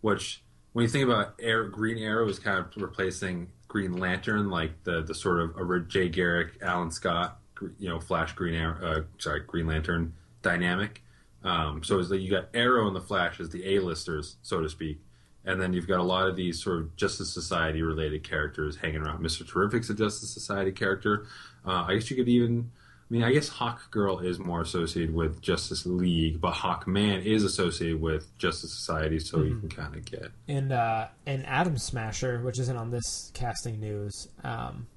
which when you think about Green Arrow is kind of replacing Green Lantern, like the the sort of Jay Garrick, Alan Scott, you know, Flash Green Arrow, uh, sorry, Green Lantern dynamic. Um, so it's that you got Arrow and the Flash as the A-listers, so to speak, and then you've got a lot of these sort of Justice Society related characters hanging around. Mister Terrific's a Justice Society character. Uh, I guess you could even, I mean, I guess Hawk Girl is more associated with Justice League, but Hawk Man is associated with Justice Society, so you can kind of get. And uh, and Atom Smasher, which isn't on this casting news, um,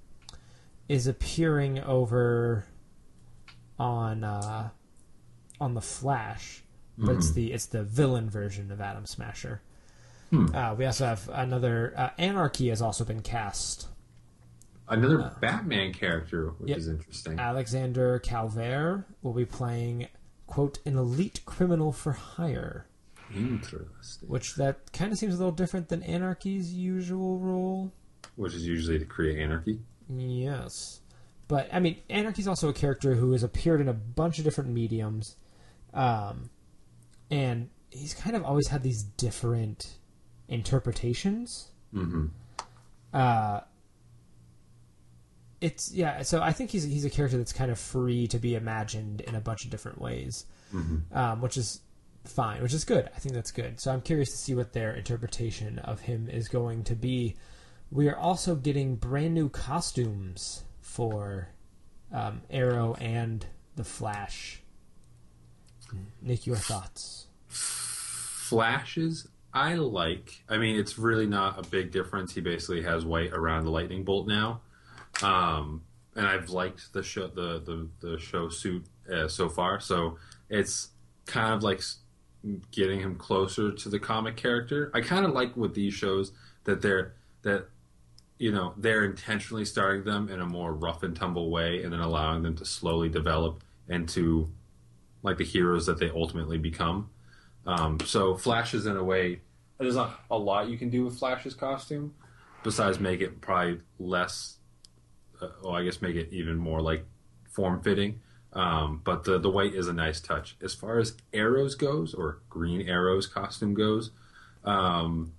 is appearing over on uh, on the Flash, but it's the it's the villain version of Atom Smasher. Uh, we also have another uh, Anarchy has also been cast. Another Batman character, which Yep. is interesting. Alexander Calvert will be playing quote an elite criminal for hire, Interesting. which that kind of seems a little different than Anarchy's usual role. Which is usually to create anarchy. Yes. But, I mean, Anarchy's also a character who has appeared in a bunch of different mediums. Um, and he's kind of always had these different interpretations. Mm-hmm. Uh, it's, yeah, so I think he's, he's a character that's kind of free to be imagined in a bunch of different ways, um, which is fine, which is good. I think that's good. So I'm curious to see what their interpretation of him is going to be. We are also getting brand new costumes for um, Arrow and the Flash. Nick, your thoughts? Flashes, I like. I mean, it's really not a big difference. He basically has white around the lightning bolt now, um, and I've liked the show the the, the show suit uh, so far. So it's kind of like getting him closer to the comic character. I kind of like with these shows that they're that you know they're intentionally starting them in a more rough and tumble way, and then allowing them to slowly develop into like the heroes that they ultimately become. Um, so Flash is in a way there's not a lot you can do with Flash's costume besides make it probably less. Uh, well, I guess make it even more like form fitting. Um, but the the white is a nice touch. As far as Arrows goes, or Green Arrow's costume goes, um,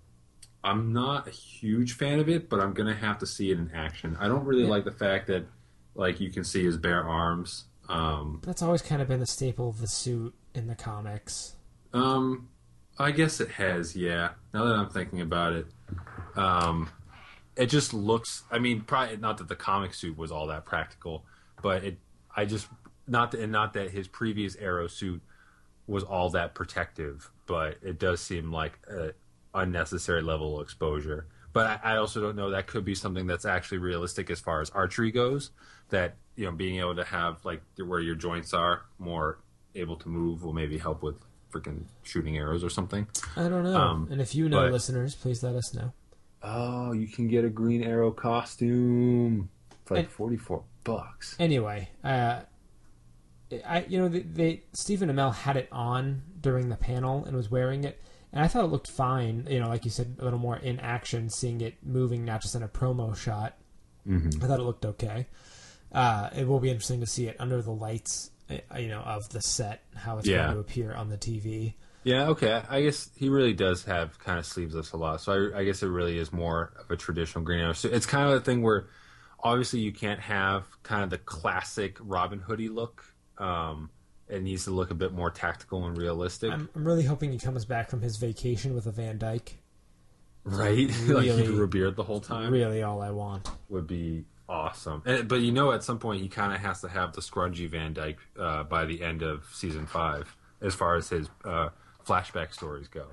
I'm not a huge fan of it, but I'm gonna have to see it in action. I don't really Yeah. like the fact that like you can see his bare arms. Um, That's always kind of been the staple of the suit in the comics. Um, I guess it has. Yeah. Now that I'm thinking about it, um, it just looks. I mean, probably not that the comic suit was all that practical, but it. I just not that, and not that his previous Arrow suit was all that protective, but it does seem like a unnecessary level of exposure. But I, I also don't know. That could be something that's actually realistic as far as archery goes. That you know, being able to have like where your joints are more able to move will maybe help with freaking shooting arrows or something. I don't know. Um, and if you know, but- listeners, please let us know. Oh, you can get a green arrow costume for like And- forty four bucks. Anyway, uh, I you know they, they Stephen Amell had it on during the panel and was wearing it, and I thought it looked fine. You know, like you said, a little more in action, seeing it moving, not just in a promo shot. Mm-hmm. I thought it looked okay. Uh, it will be interesting to see it under the lights, uh, you know, of the set, how it's Yeah. going to appear on the TV. Yeah, okay. I guess he really does have kind of sleeveless a lot. So I, I guess it really is more of a traditional Green Arrow. So it's kind of a thing where obviously you can't have kind of the classic Robin Hoodie look. Um, it needs to look a bit more tactical and realistic, I'm, I'm really hoping he comes back from his vacation with a Van Dyke. right? like he really- grew a beard the whole time Really, all I want. would be awesome. And, but you know, at some point he kind of has to have the scrungy Van Dyke uh, by the end of season five. as far as his uh, flashback stories go.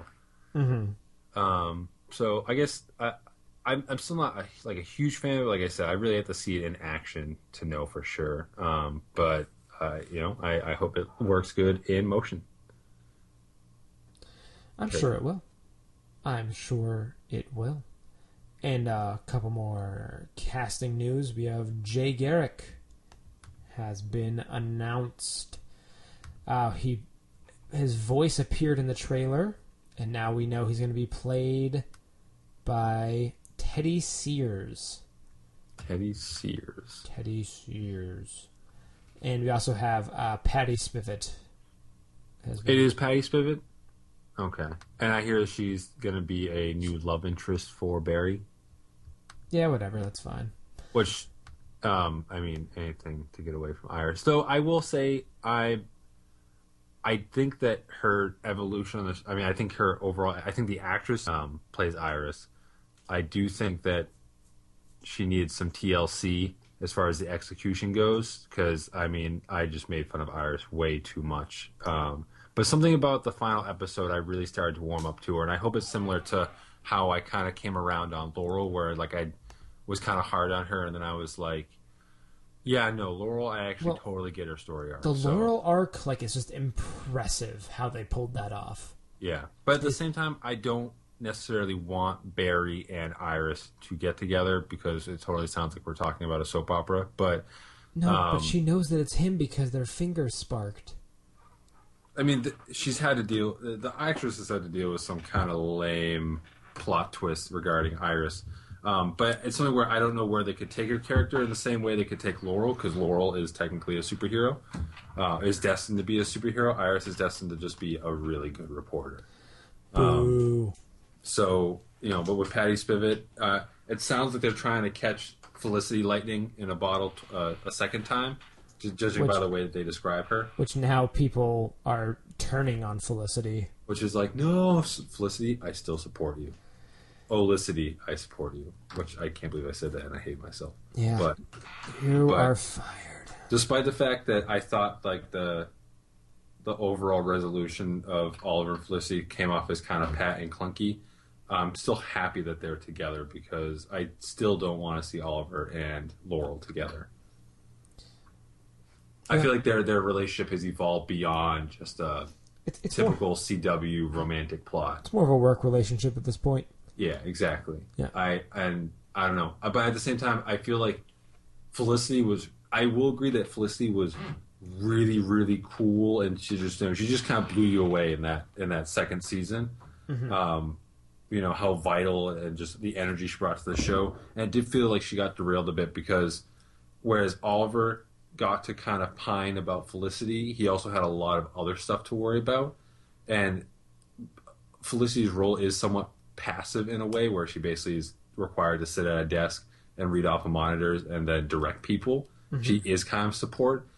Mm-hmm. Um, so I guess I, I'm, I'm still not a, like a huge fan of it. Like I said, I really have to see it in action to know for sure. Um, but uh, you know, I, I hope it works good in motion. I'm sure it will. I'm sure it will. And uh, a couple more casting news. We have Jay Garrick has been announced. Uh, he his voice appeared in the trailer, and now we know he's going to be played by Teddy Sears. Teddy Sears. Teddy Sears. And we also have uh, Patty Spivot. Has It is Patty Spivot. Okay, and I hear she's gonna be a new love interest for Barry. Yeah, whatever. That's fine. Which, um, I mean, anything to get away from Iris. Though I will say, I, I think that her evolution. I mean, I think her overall. I think the actress um, plays Iris. I do think that she needs some TLC as far as the execution goes. Because I mean, I just made fun of Iris way too much. Um, but something about the final episode, I really started to warm up to her, and I hope it's similar to how I kind of came around on Laurel, where like I was kind of hard on her, and then I was like, "Yeah, no, Laurel, I actually Well, totally get her story arc." The so, Laurel arc, like, is just impressive how they pulled that off. yeah, but at the same time, I don't necessarily want Barry and Iris to get together because it totally sounds like we're talking about a soap opera. But No, Um, but she knows that it's him because their fingers sparked. I mean, th- she's had to deal. The, the actress has had to deal with some kind of lame plot twist regarding Iris. Um, but it's something where I don't know where they could take her character in the same way they could take Laurel, because Laurel is technically a superhero, uh, is destined to be a superhero. Iris is destined to just be a really good reporter. Boo. So you know, but with Patty Spivot, uh, it sounds like they're trying to catch Felicity Lightning in a bottle uh, a second time, ju- judging Which- by the way that they describe her. Which now people are turning on Felicity. which is like, no, Felicity, I still support you. Olicity, I support you. Which I can't believe I said that, and I hate myself. Yeah. But you but- are fired. despite the fact that I thought like the the overall resolution of Oliver and Felicity came off as kind of pat and clunky, I'm still happy that they're together because I still don't want to see Oliver and Laurel together. I feel like their their relationship has evolved beyond just a It's, it's, more, typical CW romantic plot. it's more of a work relationship at this point. Yeah, exactly. Yeah. I and I don't know, but at the same time, I feel like Felicity was. I will agree that Felicity was really, really cool, and she just, you know, she just kind of blew you away in that in that second season. Um, you know how vital and just the energy she brought to the show, and it did feel like she got derailed a bit because whereas Oliver got to kind of pine about Felicity, he also had a lot of other stuff to worry about, and Felicity's role is somewhat passive in a way where she basically is required to sit at a desk and read off of monitors and then direct people. She is kind of support.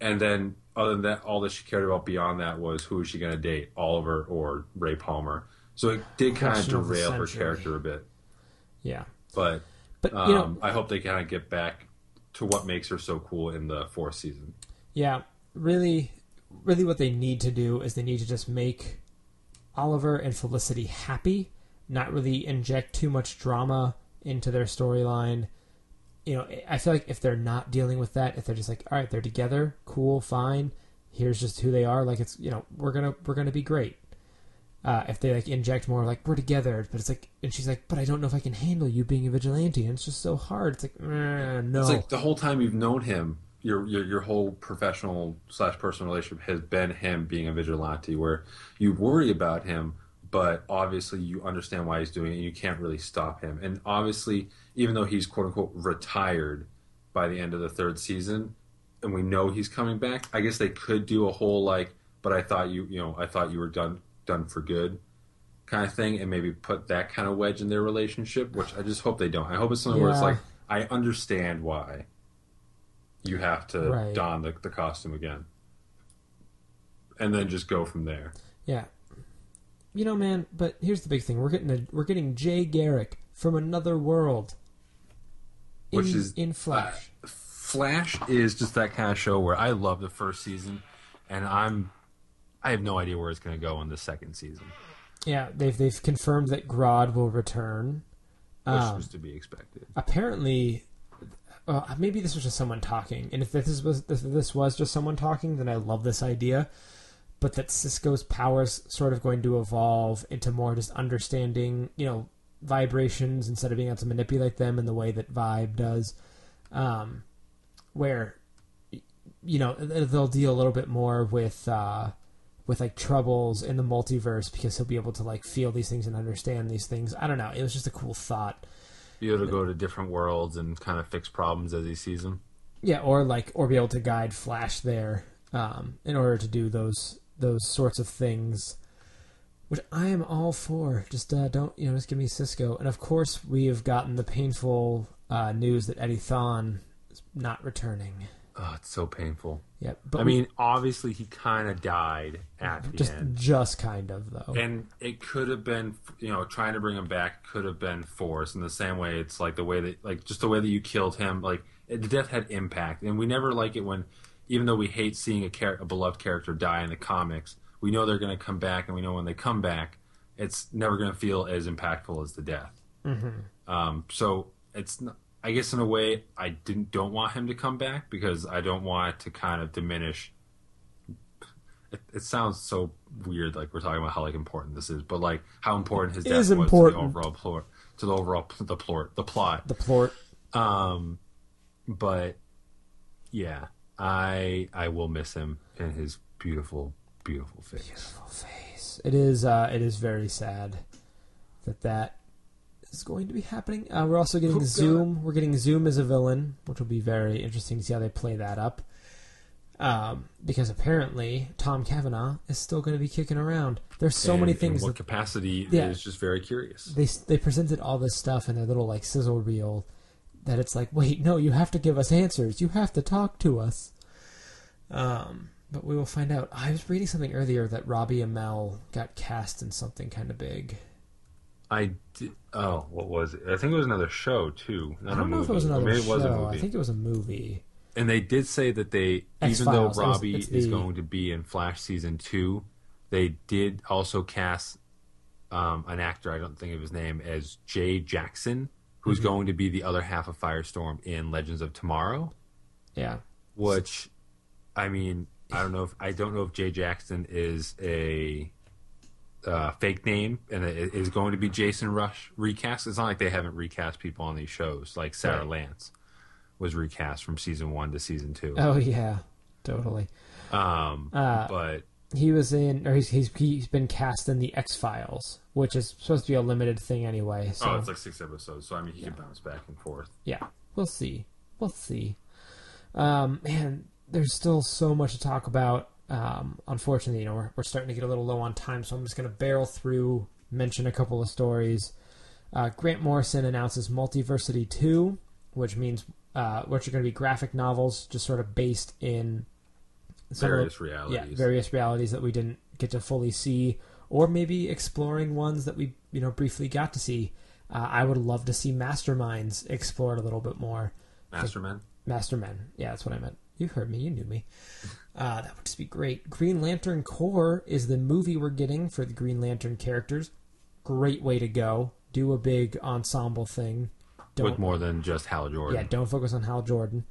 And then other than that, all that she cared about beyond that was who is she going to date, Oliver or Ray Palmer. So it did kind of Question of derail her character a bit. Yeah. But But, um, you know, I hope they kind of get back to what makes her so cool in the fourth season. Yeah, really, really, what they need to do is they need to just make Oliver and Felicity happy, not really inject too much drama into their storyline. You know, I feel like if they're not dealing with that, if they're just like, all right, they're together, cool, fine. Here's just who they are. Like it's, you know, we're gonna we're gonna be great. Uh, if they like inject more, like we're together, but it's like, and she's like, but I don't know if I can handle you being a vigilante, and it's just so hard. It's like, no, It's like the whole time you've known him, your your your whole professional slash personal relationship has been him being a vigilante, where you worry about him, but obviously you understand why he's doing it, and you can't really stop him. And obviously, even though he's quote unquote retired by the end of the third season, and we know he's coming back, I guess they could do a whole like, but I thought you you know I thought you were done done for good. Kind of thing, and maybe put that kind of wedge in their relationship, which I just hope they don't. I hope it's something where it's like, I understand why you have to Right. don the, the costume again, and then just go from there. Yeah. You know, man, but here's the big thing. We're getting a, we're getting Jay Garrick from another world. In, Which is- in Flash. Flash is just that kind of show where I love the first season, and I'm I have no idea where it's going to go in the second season, Yeah, they've they've confirmed that Grodd will return. which Um, was to be expected. apparently uh, maybe this was just someone talking and if this was if this was just someone talking then i love this idea but that cisco's powers sort of going to evolve into more just understanding you know vibrations instead of being able to manipulate them in the way that vibe does. Um, where you know they'll deal a little bit more with uh, with like troubles in the multiverse because he'll be able to like feel these things and understand these things. I don't know. It was just a cool thought. Be able to go to different worlds and kind of fix problems as he sees them. Yeah, or like or be able to guide Flash there um, in order to do those those sorts of things, which I am all for. Just uh, don't you know? Just give me Cisco, and of course we have gotten the painful uh, news that Eddie Thawne is not returning. Oh, it's so painful. Yep, but I we- mean, obviously he kind of died at the end. just kind of though. And it could have been, you know, trying to bring him back could have been forced in the same way. It's like the way that, like, just the way that you killed him. Like, the death had impact, and we never like it when, even though we hate seeing a, char- a beloved character die in the comics, we know they're going to come back, and we know when they come back, it's never going to feel as impactful as the death. Mm-hmm. Um, so it's, not, I guess, in a way, I didn't don't want him to come back because I don't want it to kind of diminish it, it sounds so weird like we're talking about how like important this is but like how important his It death is was important. to the overall plot to the overall the plot the plot the plort. um but yeah i i will miss him and his beautiful beautiful face Beautiful face. It is. Uh, it is very sad that that is going to be happening. Uh, we're also getting Oh, God. Zoom. We're getting Zoom as a villain, which will be very interesting to see how they play that up. Um, because apparently Tom Cavanagh is still going to be kicking around. There's so And many in things what that capacity Yeah. is just very curious they they presented all this stuff in their little like sizzle reel that it's like wait no you have to give us answers. You have to talk to us. Um but we will find out. I was reading something earlier that robbie amell got cast in something kind of big. I did oh what was it? I think it was another show too. Not i don't a know movie. if it was another maybe show it was a movie i think it was a movie. And they did say that they, even though X-Files, it was- Robbie it's is the- going to be in Flash season two, they did also cast um, an actor. I don't think of his name as Jay Jackson, who's Mm-hmm. going to be the other half of Firestorm in Legends of Tomorrow. yeah Which, I mean, I don't know if I don't know if Jay Jackson is a uh, fake name and it is going to be Jason Rusch recast. It's not like they haven't recast people on these shows, like Sara Right. Lance was recast from season one to season two. oh yeah totally Um, Uh, but he was in or he's, he's he's been cast in the x-files which is supposed to be a limited thing anyway so oh, it's like six episodes, so I mean he can bounce back and forth. yeah, we'll see. We'll see. Um, man, there's still so much to talk about. Um, unfortunately, you know, we're, we're starting to get a little low on time, so I'm just going to barrel through, mention a couple of stories. Uh, Grant Morrison announces Multiversity 2, which means uh, which are going to be graphic novels, just sort of based in some of Various realities. yeah, various realities that we didn't get to fully see, or maybe exploring ones that we you know briefly got to see. Uh, I would love to see Masterminds explored a little bit more. Masterman. Mastermen, yeah, that's what I meant. You heard me, you knew me. Uh, that would just be great. Green Lantern Corps is the movie we're getting for the Green Lantern characters. Great way to go. Do a big ensemble thing. Don't with more than just Hal Jordan. yeah, don't focus on Hal Jordan.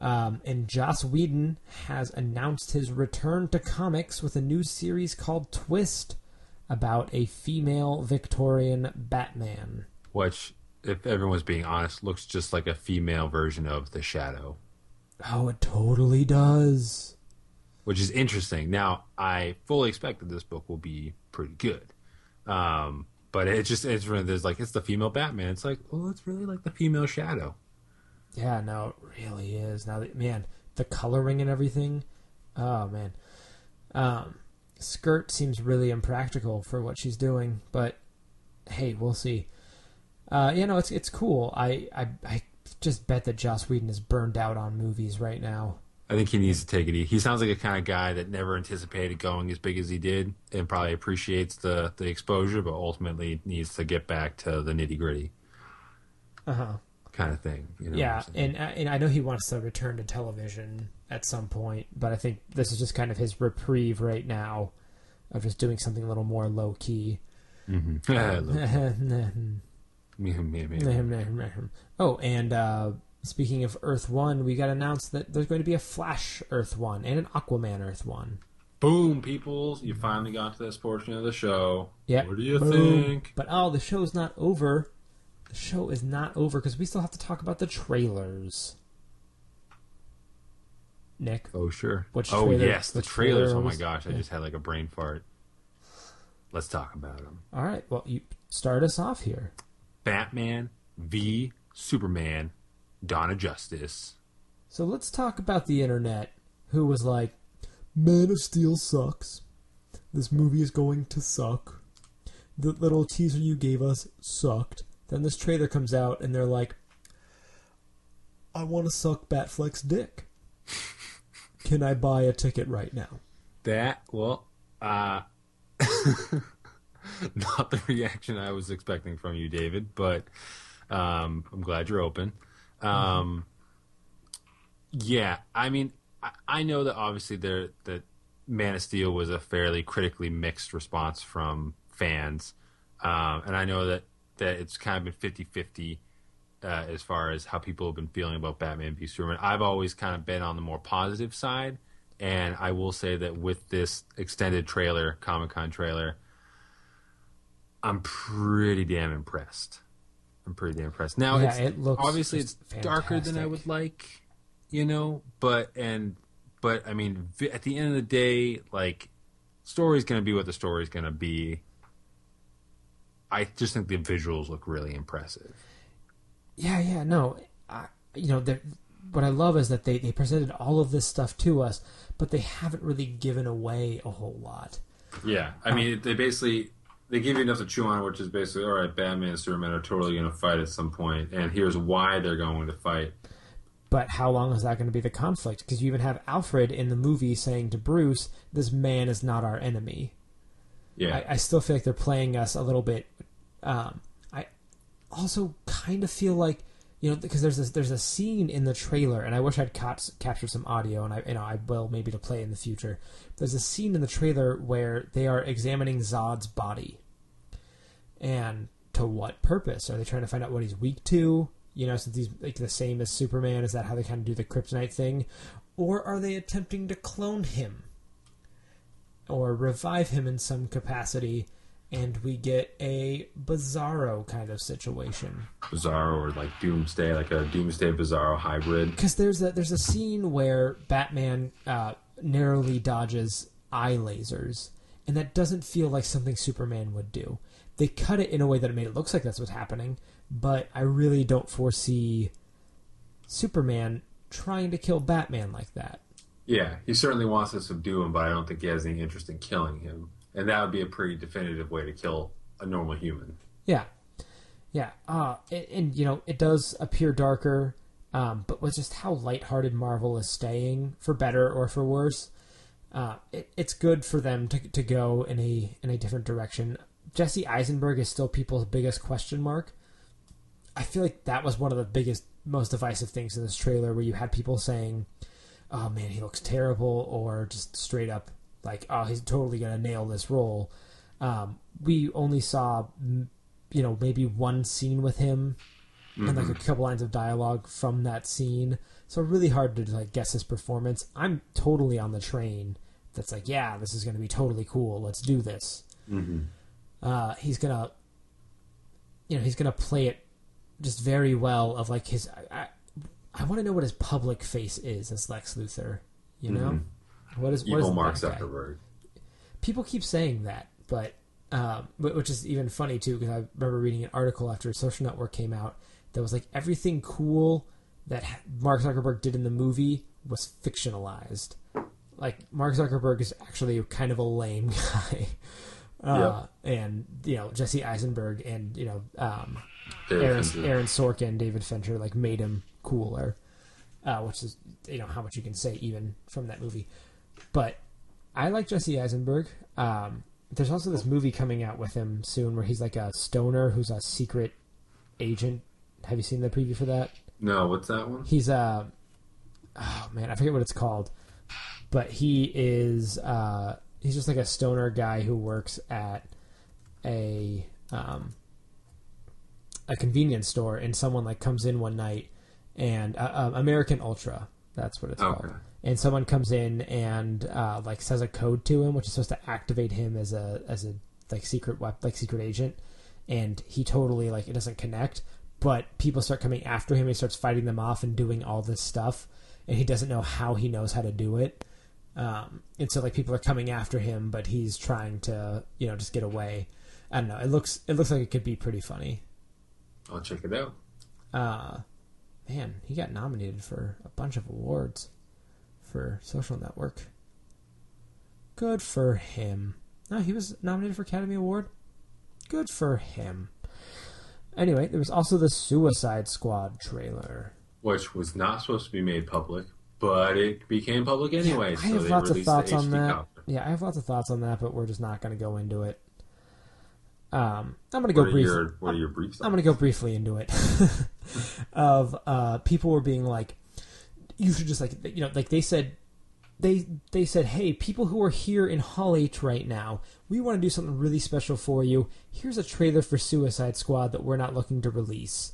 Um, and Joss Whedon has announced his return to comics with a new series called Twist about a female Victorian Batman. Which, if everyone's being honest, looks just like a female version of the Shadow, Oh, it totally does. which is interesting. Now, I fully expect that this book will be pretty good. Um, but it's just it's really there's like it's the female Batman. It's like well, it's really like the female Shadow. Yeah, no, it really is. Now that man, the coloring and everything. Oh man. Um Skirt seems really impractical for what she's doing, but hey, we'll see. Uh you know, it's it's cool. I I I just bet that Joss Whedon is burned out on movies right now. I think he needs to take it. easy. He sounds like a kind of guy that never anticipated going as big as he did, and probably appreciates the the exposure, but ultimately needs to get back to the nitty gritty. Uh-huh. Kind of thing. You know yeah, and uh, and I know he wants to return to television at some point, but I think this is just kind of his reprieve right now of just doing something a little more low key. Mhm. Me, me, me. oh, and uh, speaking of Earth One, we got announced that there's going to be a Flash Earth One and an Aquaman Earth One. Boom, peoples! You finally got to this portion of the show. Yeah. What do you Boom. think? But oh, the show's not over. The show is not over because we still have to talk about the trailers. Nick, Oh sure. Which oh trailer- yes, the trailers. Oh, trailer Oh my gosh, I yeah. just had like a brain fart. Let's talk about them. all right. Well, you start us off here. Batman v Superman: Dawn of Justice. So let's talk about the internet, who was like, Man of Steel sucks. This movie is going to suck. The little teaser you gave us sucked. Then this trailer comes out, and they're like, I want to suck Batfleck's dick. Can I buy a ticket right now? That well, uh, not the reaction I was expecting from you, David. But um, I'm glad you're open. Um, yeah, I mean, I, I know that obviously there that Man of Steel was a fairly critically mixed response from fans, um, and I know that that it's kind of been 50-50 uh, as far as how people have been feeling about Batman v Superman. I've always kind of been on the more positive side, and I will say that with this extended trailer, Comic Con trailer, I'm pretty damn impressed. I'm pretty damn impressed. Now, Yeah, it's, it looks obviously it's just darker than I would like, you know. But and but I mean, at the end of the day, like story's going to be what the story's going to be. I just think the visuals look really impressive. Yeah, yeah, no. I, you know, what I love is that they, they presented all of this stuff to us, but they haven't really given away a whole lot. Yeah, I mean, they basically they give you enough to chew on, which is basically all right. Batman and Superman are totally going to fight at some point, and here's why they're going to fight. But how long is that going to be the conflict? Because you even have Alfred in the movie saying to Bruce, "This man is not our enemy." Yeah, I, I still feel like they're playing us a little bit. Um, I also kind of feel like you know because there's this, there's a scene in the trailer, and I wish I'd caught, captured some audio, and I you know I will maybe to play in the future. There's a scene in the trailer where they are examining Zod's body, and to what purpose? Are they trying to find out what he's weak to? You know, since he's like the same as Superman, is that how they kind of do the kryptonite thing, or are they attempting to clone him? Or revive him in some capacity, and we get a Bizarro kind of situation. Bizarro or like Doomsday, like a Doomsday Bizarro hybrid. Because there's a there's a scene where Batman uh, narrowly dodges eye lasers, and that doesn't feel like something Superman would do. They cut it in a way that it made it look like that's what's happening, but I really don't foresee Superman trying to kill Batman like that. Yeah, he certainly wants to subdue him, but I don't think he has any interest in killing him, and that would be a pretty definitive way to kill a normal human. Yeah, yeah. Uh, and, and you know, it does appear darker, um, but with just how lighthearted Marvel is staying, for better or for worse, uh, it, it's good for them to to go in a in a different direction. Jesse Eisenberg is still people's biggest question mark. I feel like that was one of the biggest, most divisive things in this trailer, where you had people saying, "Oh man, he looks terrible," or just straight up like, "Oh, he's totally gonna nail this role." Um, we only saw, you know, maybe one scene with him, and like a couple lines of dialogue from that scene. So really hard to like guess his performance. I'm totally on the train. That's like, yeah, this is gonna be totally cool. Let's do this. Mm-hmm. Uh, he's gonna, you know, he's gonna play it just very well. Of like his, I, I, want to know what his public face is as Lex Luthor. You know, what is what Evil is Mark? Zuckerberg. people keep saying that, but um, which is even funny too because I remember reading an article after Social Network came out that was like everything cool that Mark Zuckerberg did in the movie was fictionalized. Like Mark Zuckerberg is actually kind of a lame guy, uh, and you know Jesse Eisenberg and you know um, Aaron, Aaron Sorkin, David Fincher, like made him cooler, uh, which is you know how much you can say even from that movie. But I like Jesse Eisenberg. Um, there's also this movie coming out with him soon where he's like a stoner who's a secret agent Have you seen the preview for that? No, what's that one? He's a oh man, I forget what it's called. But he is uh he's just like a stoner guy who works at a um a convenience store and someone like comes in one night and uh, uh, American Ultra, that's what it's Okay. called. And someone comes in and uh, like says a code to him, which is supposed to activate him as a as a like secret wep- like secret agent. And he totally like it doesn't connect, but people start coming after him. He starts fighting them off and doing all this stuff, and he doesn't know how he knows how to do it. Um, and so like people are coming after him, but he's trying to you know just get away. I don't know. It looks it looks like it could be pretty funny. I'll check it out. Uh, man, he got nominated for a bunch of awards for Social Network. Good for him. No, he was nominated for Academy Award. Good for him. Anyway, there was also the Suicide Squad trailer. Which was not supposed to be made public, but it became public anyway. I so have they lots of thoughts on that. copy. Yeah, I have lots of thoughts on that, but we're just not going to go into it. Um, I'm going to go briefly. What are your briefs? I'm going to go briefly into it. of uh, people were being like, you should just like you know like they said they they said hey people who are here in Hall H right now we want to do something really special for you. Here's a trailer for Suicide Squad that we're not looking to release.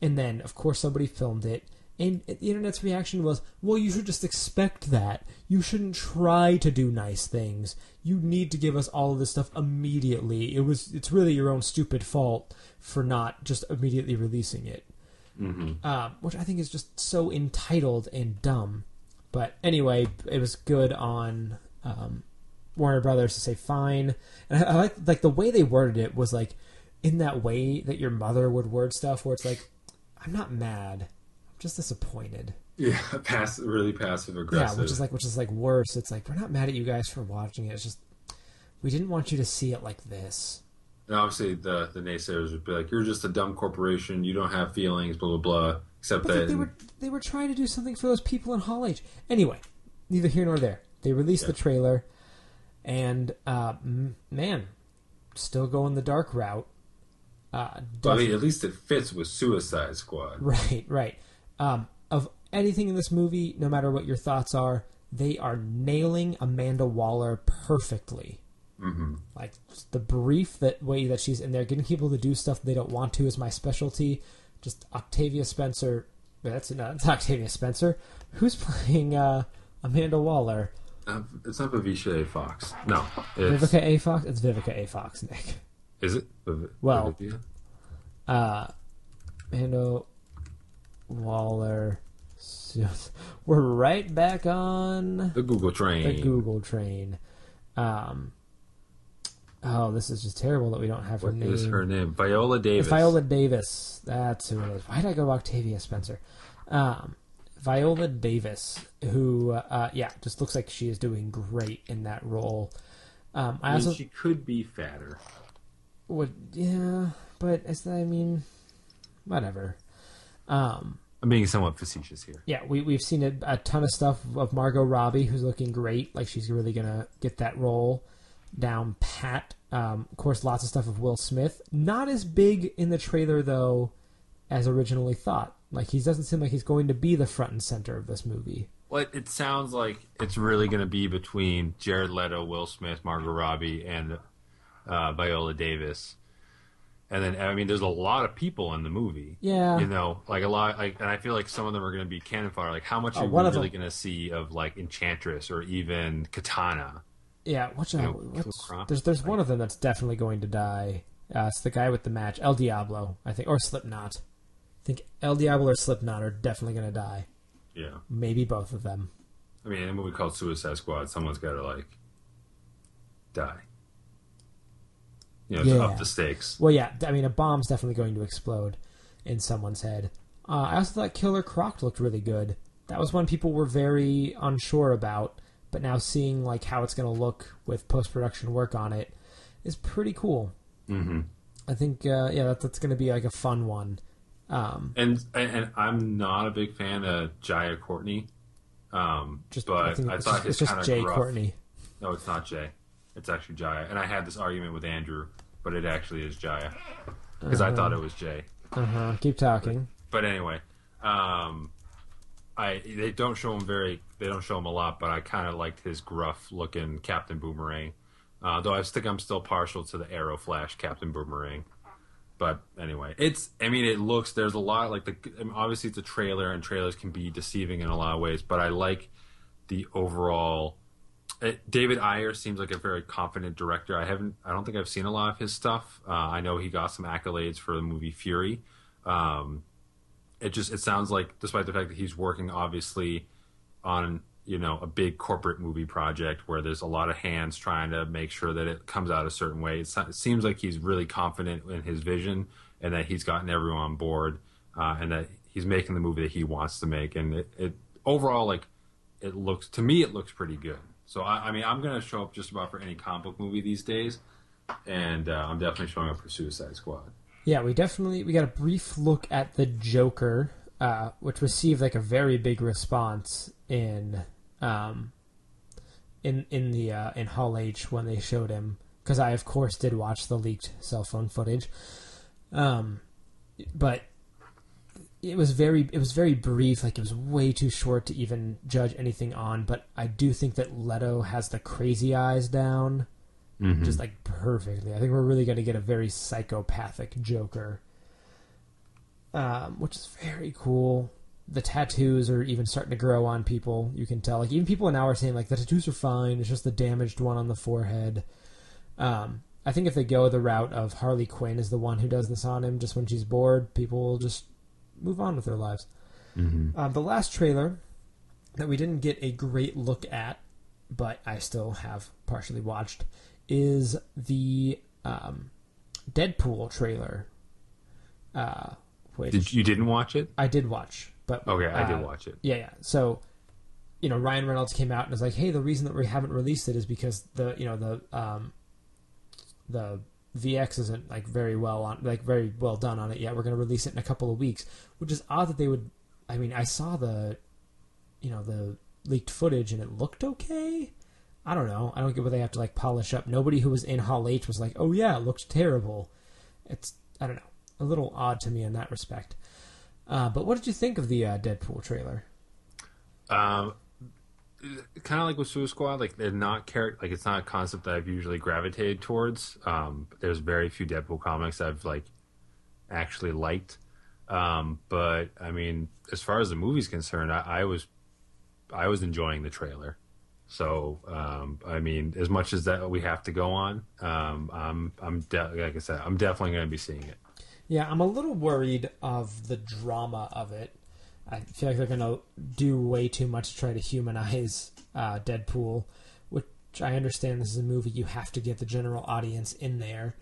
And then of course somebody filmed it. And the internet's reaction was, well, you should just expect that. You shouldn't try to do nice things. You need to give us all of this stuff immediately. It was, it's really your own stupid fault for not just immediately releasing it Mm-hmm. um, which I think is just so entitled and dumb. But anyway, it was good on um, Warner Brothers to say fine, and I, I like like the way they worded it was like in that way that your mother would word stuff, where it's like, "I'm not mad, just disappointed." Yeah, pass, really passive aggressive. Yeah, which is like which is like worse. It's like we're not mad at you guys for watching it. It's just we didn't want you to see it like this. And obviously, the the naysayers would be like, "You're just a dumb corporation. You don't have feelings." Blah blah blah. Except But that they, were they were trying to do something for those people in Hall H. Anyway, neither here nor there. They released the trailer, and uh, man, still going the dark route. Uh, well, I mean, at least it fits with Suicide Squad. right, right. Um, of anything in this movie, no matter what your thoughts are, they are nailing Amanda Waller perfectly. Mm-hmm. Like the brief that way that she's in there, getting people to do stuff they don't want to is my specialty. Just Octavia Spencer. That's not Octavia Spencer. Who's playing uh, Amanda Waller? Uh, it's not Vivica A. Fox. No, it's, Vivica A. Fox. It's Vivica A. Fox. Nick. is it? Viv- Well- Vivica? Uh, Amanda Waller. We're right back on the Google train. the Google train. Um. Oh, this is just terrible that we don't have her What name. is her name? Viola Davis. It's Viola Davis. That's who it is. Why did I go to Octavia Spencer? Um, Viola Davis, who, uh, yeah, just looks like she is doing great in that role. Um, I I mean, also she could be fatter. would, yeah, but I mean, whatever. Um, I'm being somewhat facetious here. yeah, we we've seen a, a ton of stuff of Margot Robbie, who's looking great. Like she's really gonna get that role down pat. Um, of course, lots of stuff of Will Smith. Not as big in the trailer though as originally thought. Like he doesn't seem like he's going to be the front and center of this movie. Well, it sounds like it's really going to be between Jared Leto, Will Smith, Margot Robbie, and uh, Viola Davis. And then, I mean, there's a lot of people in the movie. Yeah. You know, like a lot, like, and I feel like some of them are going to be cannon fodder. Like, how much Oh, are we really going to see of like Enchantress or even Katana? Yeah, watch out. know, What's- there's there's one of them that's definitely going to die. Uh, it's the guy with the match, El Diablo, I think, or Slipknot. I think El Diablo or Slipknot are definitely going to die. Yeah. Maybe both of them. I mean, in a movie called Suicide Squad, someone's got to like die. You know, to Yeah. up the stakes. Well, yeah, I mean, a bomb's definitely going to explode in someone's head. Uh, I also thought Killer Croc looked really good. That was one people were very unsure about, but now seeing like how it's going to look with post production work on it is pretty cool. Mm-hmm. I think, uh, yeah, that, that's going to be like a fun one. Um, And, and I'm not a big fan of Jaya Courtney, um, just but I I thought just, his it's just kind of Jay gruff. Courtney. No, it's not Jay. It's actually Jaya. And I had this argument with Andrew, but it actually is Jaya because I thought it was Jay. Uh huh. Keep talking. But anyway, um, I they don't show him very they don't show him a lot, but I kind of liked his gruff looking Captain Boomerang. Uh, though I think I'm still partial to the Arrow Flash Captain Boomerang. But anyway, it's I mean it looks there's a lot like the obviously it's a trailer and trailers can be deceiving in a lot of ways, but I like the overall. It, David Ayer seems like a very confident director. I haven't I don't think I've seen a lot of his stuff. Uh, I know he got some accolades for the movie Fury. Um, it just it sounds like despite the fact that he's working obviously on you know a big corporate movie project where there's a lot of hands trying to make sure that it comes out a certain way it, it seems like he's really confident in his vision and that he's gotten everyone on board uh, and that he's making the movie that he wants to make and it, it overall like it looks to me it looks pretty good so i, I mean i'm going to show up just about for any comic book movie these days and uh, i'm definitely showing up for suicide squad. Yeah, we definitely we got a brief look at the Joker, uh, which received like a very big response in um, in in the uh, in Hall H when they showed him because I of course did watch the leaked cell phone footage, um, but it was very it was very brief like it was way too short to even judge anything on but i do think that leto has the crazy eyes down Mm-hmm. just like perfectly. I think we're really going to get a very psychopathic Joker, um, which is very cool. The tattoos are even starting to grow on people. You can tell. Like even people now are saying like the tattoos are fine. It's just the damaged one on the forehead. Um, I think if they go the route of Harley Quinn is the one who does this on him, just when she's bored, people will just move on with their lives. Mm-hmm. Um, the last trailer that we didn't get a great look at, but I still have partially watched, is the um, Deadpool trailer. Uh, which Did you didn't watch it? I did watch, but Okay, I did uh, watch it. Yeah, yeah. So, you know, Ryan Reynolds came out and was like, "Hey, the reason that we haven't released it is because the you know the um, the VX isn't like very well on like very well done on it yet. We're going to release it in a couple of weeks." Which is odd that they would. I mean, I saw the, you know, the leaked footage and it looked okay. I don't know. I don't get what they have to like polish up. Nobody who was in Hall H was like, "Oh yeah, it looked terrible." It's I don't know, a little odd to me in that respect. Uh, but what did you think of the uh, Deadpool trailer? Um, kind of like with Suicide Squad, like they're not character, like it's not a concept that I've usually gravitated towards. Um, there's very few Deadpool comics I've like actually liked. Um, but I mean, as far as the movie's concerned, I, I was I was enjoying the trailer. So um, I mean, as much as that we have to go on, um, I'm I'm de- like I said, I'm definitely going to be seeing it. Yeah, I'm a little worried of the drama of it. I feel like they're going to do way too much to try to humanize uh, Deadpool, which I understand this is a movie you have to get the general audience in there,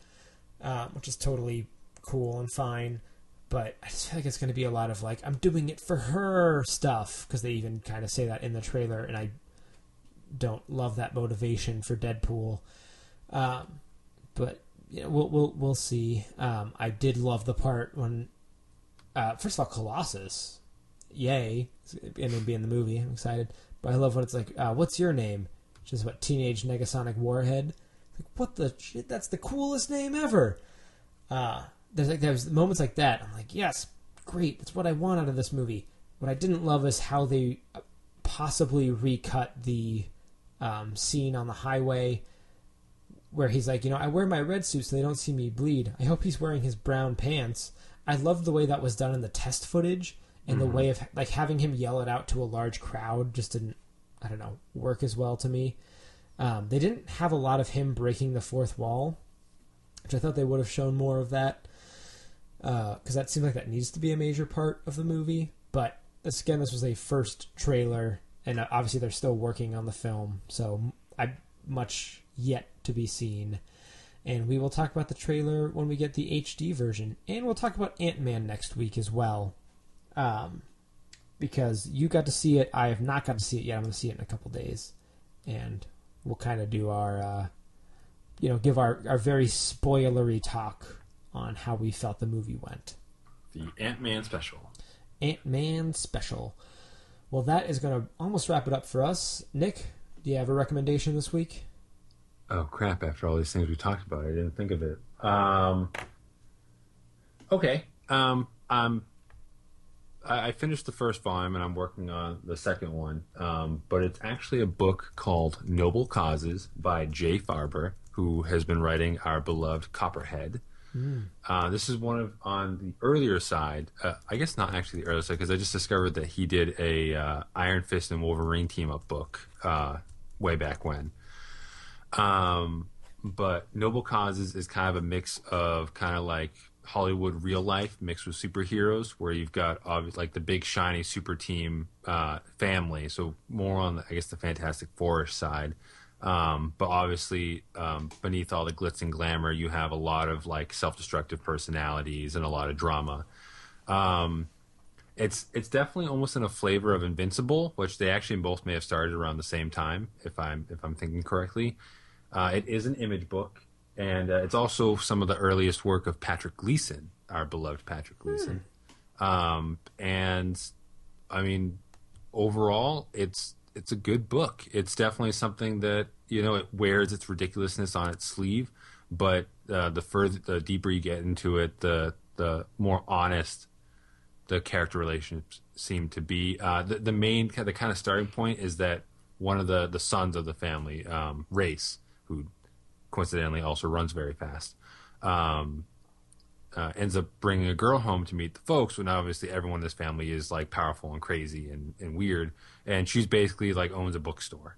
uh, which is totally cool and fine. But I just feel like it's going to be a lot of like, I'm doing it for her stuff, because they even kind of say that in the trailer, and I don't love that motivation for Deadpool. Um, but you know, we'll we'll we'll see. Um, I did love the part when, uh, first of all, Colossus, yay, and then be in the movie. I'm excited. But I love when it's like, uh, "What's your name?" Which is what Teenage Negasonic Warhead. Like, what the shit? That's the coolest name ever. Uh, there's like there's moments like that. I'm like, yes, great. That's what I want out of this movie. What I didn't love is how they uh, possibly recut the um, scene on the highway where he's like, you know, I wear my red suit so they don't see me bleed. I hope he's wearing his brown pants. I loved the way that was done in the test footage and the way of like having him yell it out to a large crowd just didn't, I don't know, work as well to me. Um, they didn't have a lot of him breaking the fourth wall, which I thought they would have shown more of that because that seems like that needs to be a major part of the movie. But this, again, this was a first trailer, and uh, obviously they're still working on the film, so I much yet to be seen. And we will talk about the trailer when we get the HD version, and we'll talk about Ant Man next week as well, um, because you got to see it. I have not got to see it yet. I'm going to see it in a couple days, and we'll kind of do our, uh, you know, give our our very spoilery talk on how we felt the movie went. The Ant Man special. Ant Man special. Well, that is going to almost wrap it up for us. Nick, do you have a recommendation this week? Oh crap! After all these things we talked about, I didn't think of it. Um, okay, Um, I'm. I I finished the first volume and I'm working on the second one. Um, but it's actually a book called Noble Causes by Jay Faerber, who has been writing our beloved Copperhead. Uh, this is one of on the earlier side. Uh, I guess not actually the earlier side because I just discovered that he did a uh, Iron Fist and Wolverine team up book uh, way back when. Um, but Noble Causes is kind of a mix of kind of like Hollywood real life mixed with superheroes, where you've got obvious like the big shiny super team uh, family. So more on the, I guess the Fantastic Four side. Um, but obviously, um, beneath all the glitz and glamour, you have a lot of like self-destructive personalities and a lot of drama. Um, it's it's definitely almost in a flavor of Invincible, which they actually both may have started around the same time, if I'm if I'm thinking correctly. Uh, it is an image book, and uh, it's also some of the earliest work of Patrick Gleason, our beloved Patrick Gleason. Um, and I mean, overall, it's it's a good book. It's definitely something that you know it wears its ridiculousness on its sleeve, but uh, the further the deeper you get into it, the the more honest the character relationships seem to be. Uh, the, the main the kind of starting point is that one of the the sons of the family, um, Race, who coincidentally also runs very fast, um, uh, ends up bringing a girl home to meet the folks. When obviously everyone in this family is like powerful and crazy and, and weird, and she's basically like owns a bookstore.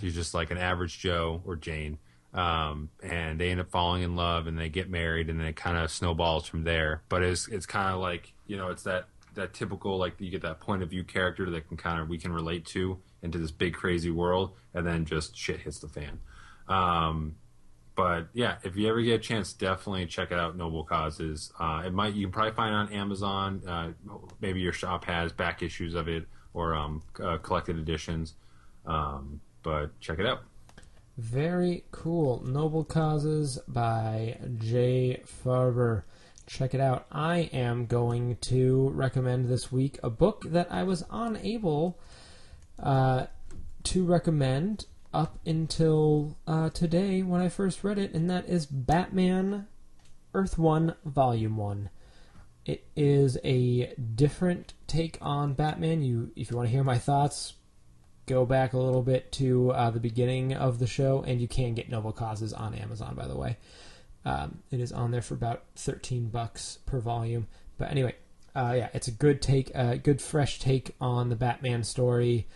She's just like an average Joe or Jane. Um, and they end up falling in love and they get married and then it kind of snowballs from there. But it's it's kind of like you know it's that that typical like you get that point of view character that can kind of we can relate to into this big crazy world, and then just shit hits the fan. Um, but yeah, if you ever get a chance, definitely check it out. Noble Causes. Uh, it might you can probably find on Amazon. Uh, maybe your shop has back issues of it or um, uh, collected editions. Um, but check it out. Very cool. Noble Causes by Jay Faerber. Check it out. I am going to recommend this week a book that I was unable uh, to recommend up until uh, today when I first read it, and that is Batman Earth 1 Volume 1. It is a different take on Batman. You, if you want to hear my thoughts, go back a little bit to uh, the beginning of the show, and you can get Noble Causes on Amazon, by the way. Um, it is on there for about 13 bucks per volume. But anyway, uh, yeah, it's a good take, a good fresh take on the Batman story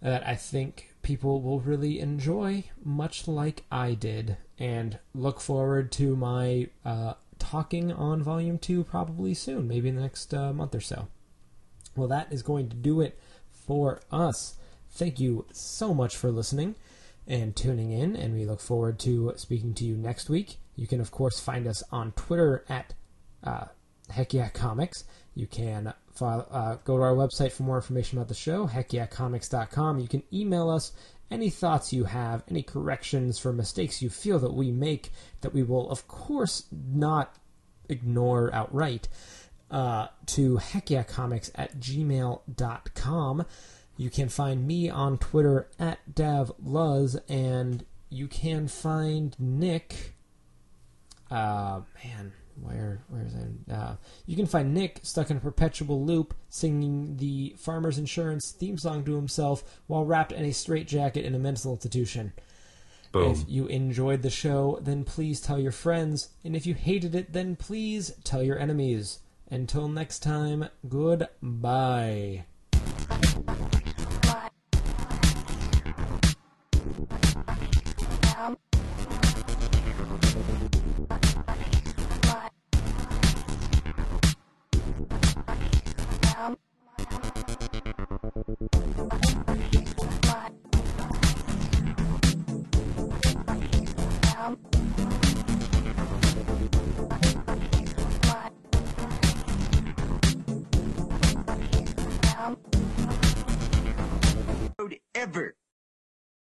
that I think people will really enjoy, much like I did. And look forward to my uh, talking on Volume 2 probably soon, maybe in the next uh, month or so. Well, that is going to do it for us. Thank you so much for listening and tuning in, and we look forward to speaking to you next week. You can, of course, find us on Twitter at uh, Heck Yeah Comics. You can uh, go to our website for more information about the show, heckyeahcomics.com. You can email us any thoughts you have, any corrections for mistakes you feel that we make that we will, of course, not ignore outright, uh, to heckyeahcomics at gmail.com. You can find me on Twitter at davluz, and you can find Nick. Uh, man, where where is it? Uh, you can find Nick stuck in a perpetual loop, singing the Farmers Insurance theme song to himself while wrapped in a straitjacket in a mental institution. Boom. If you enjoyed the show, then please tell your friends, and if you hated it, then please tell your enemies. Until next time, goodbye. ever.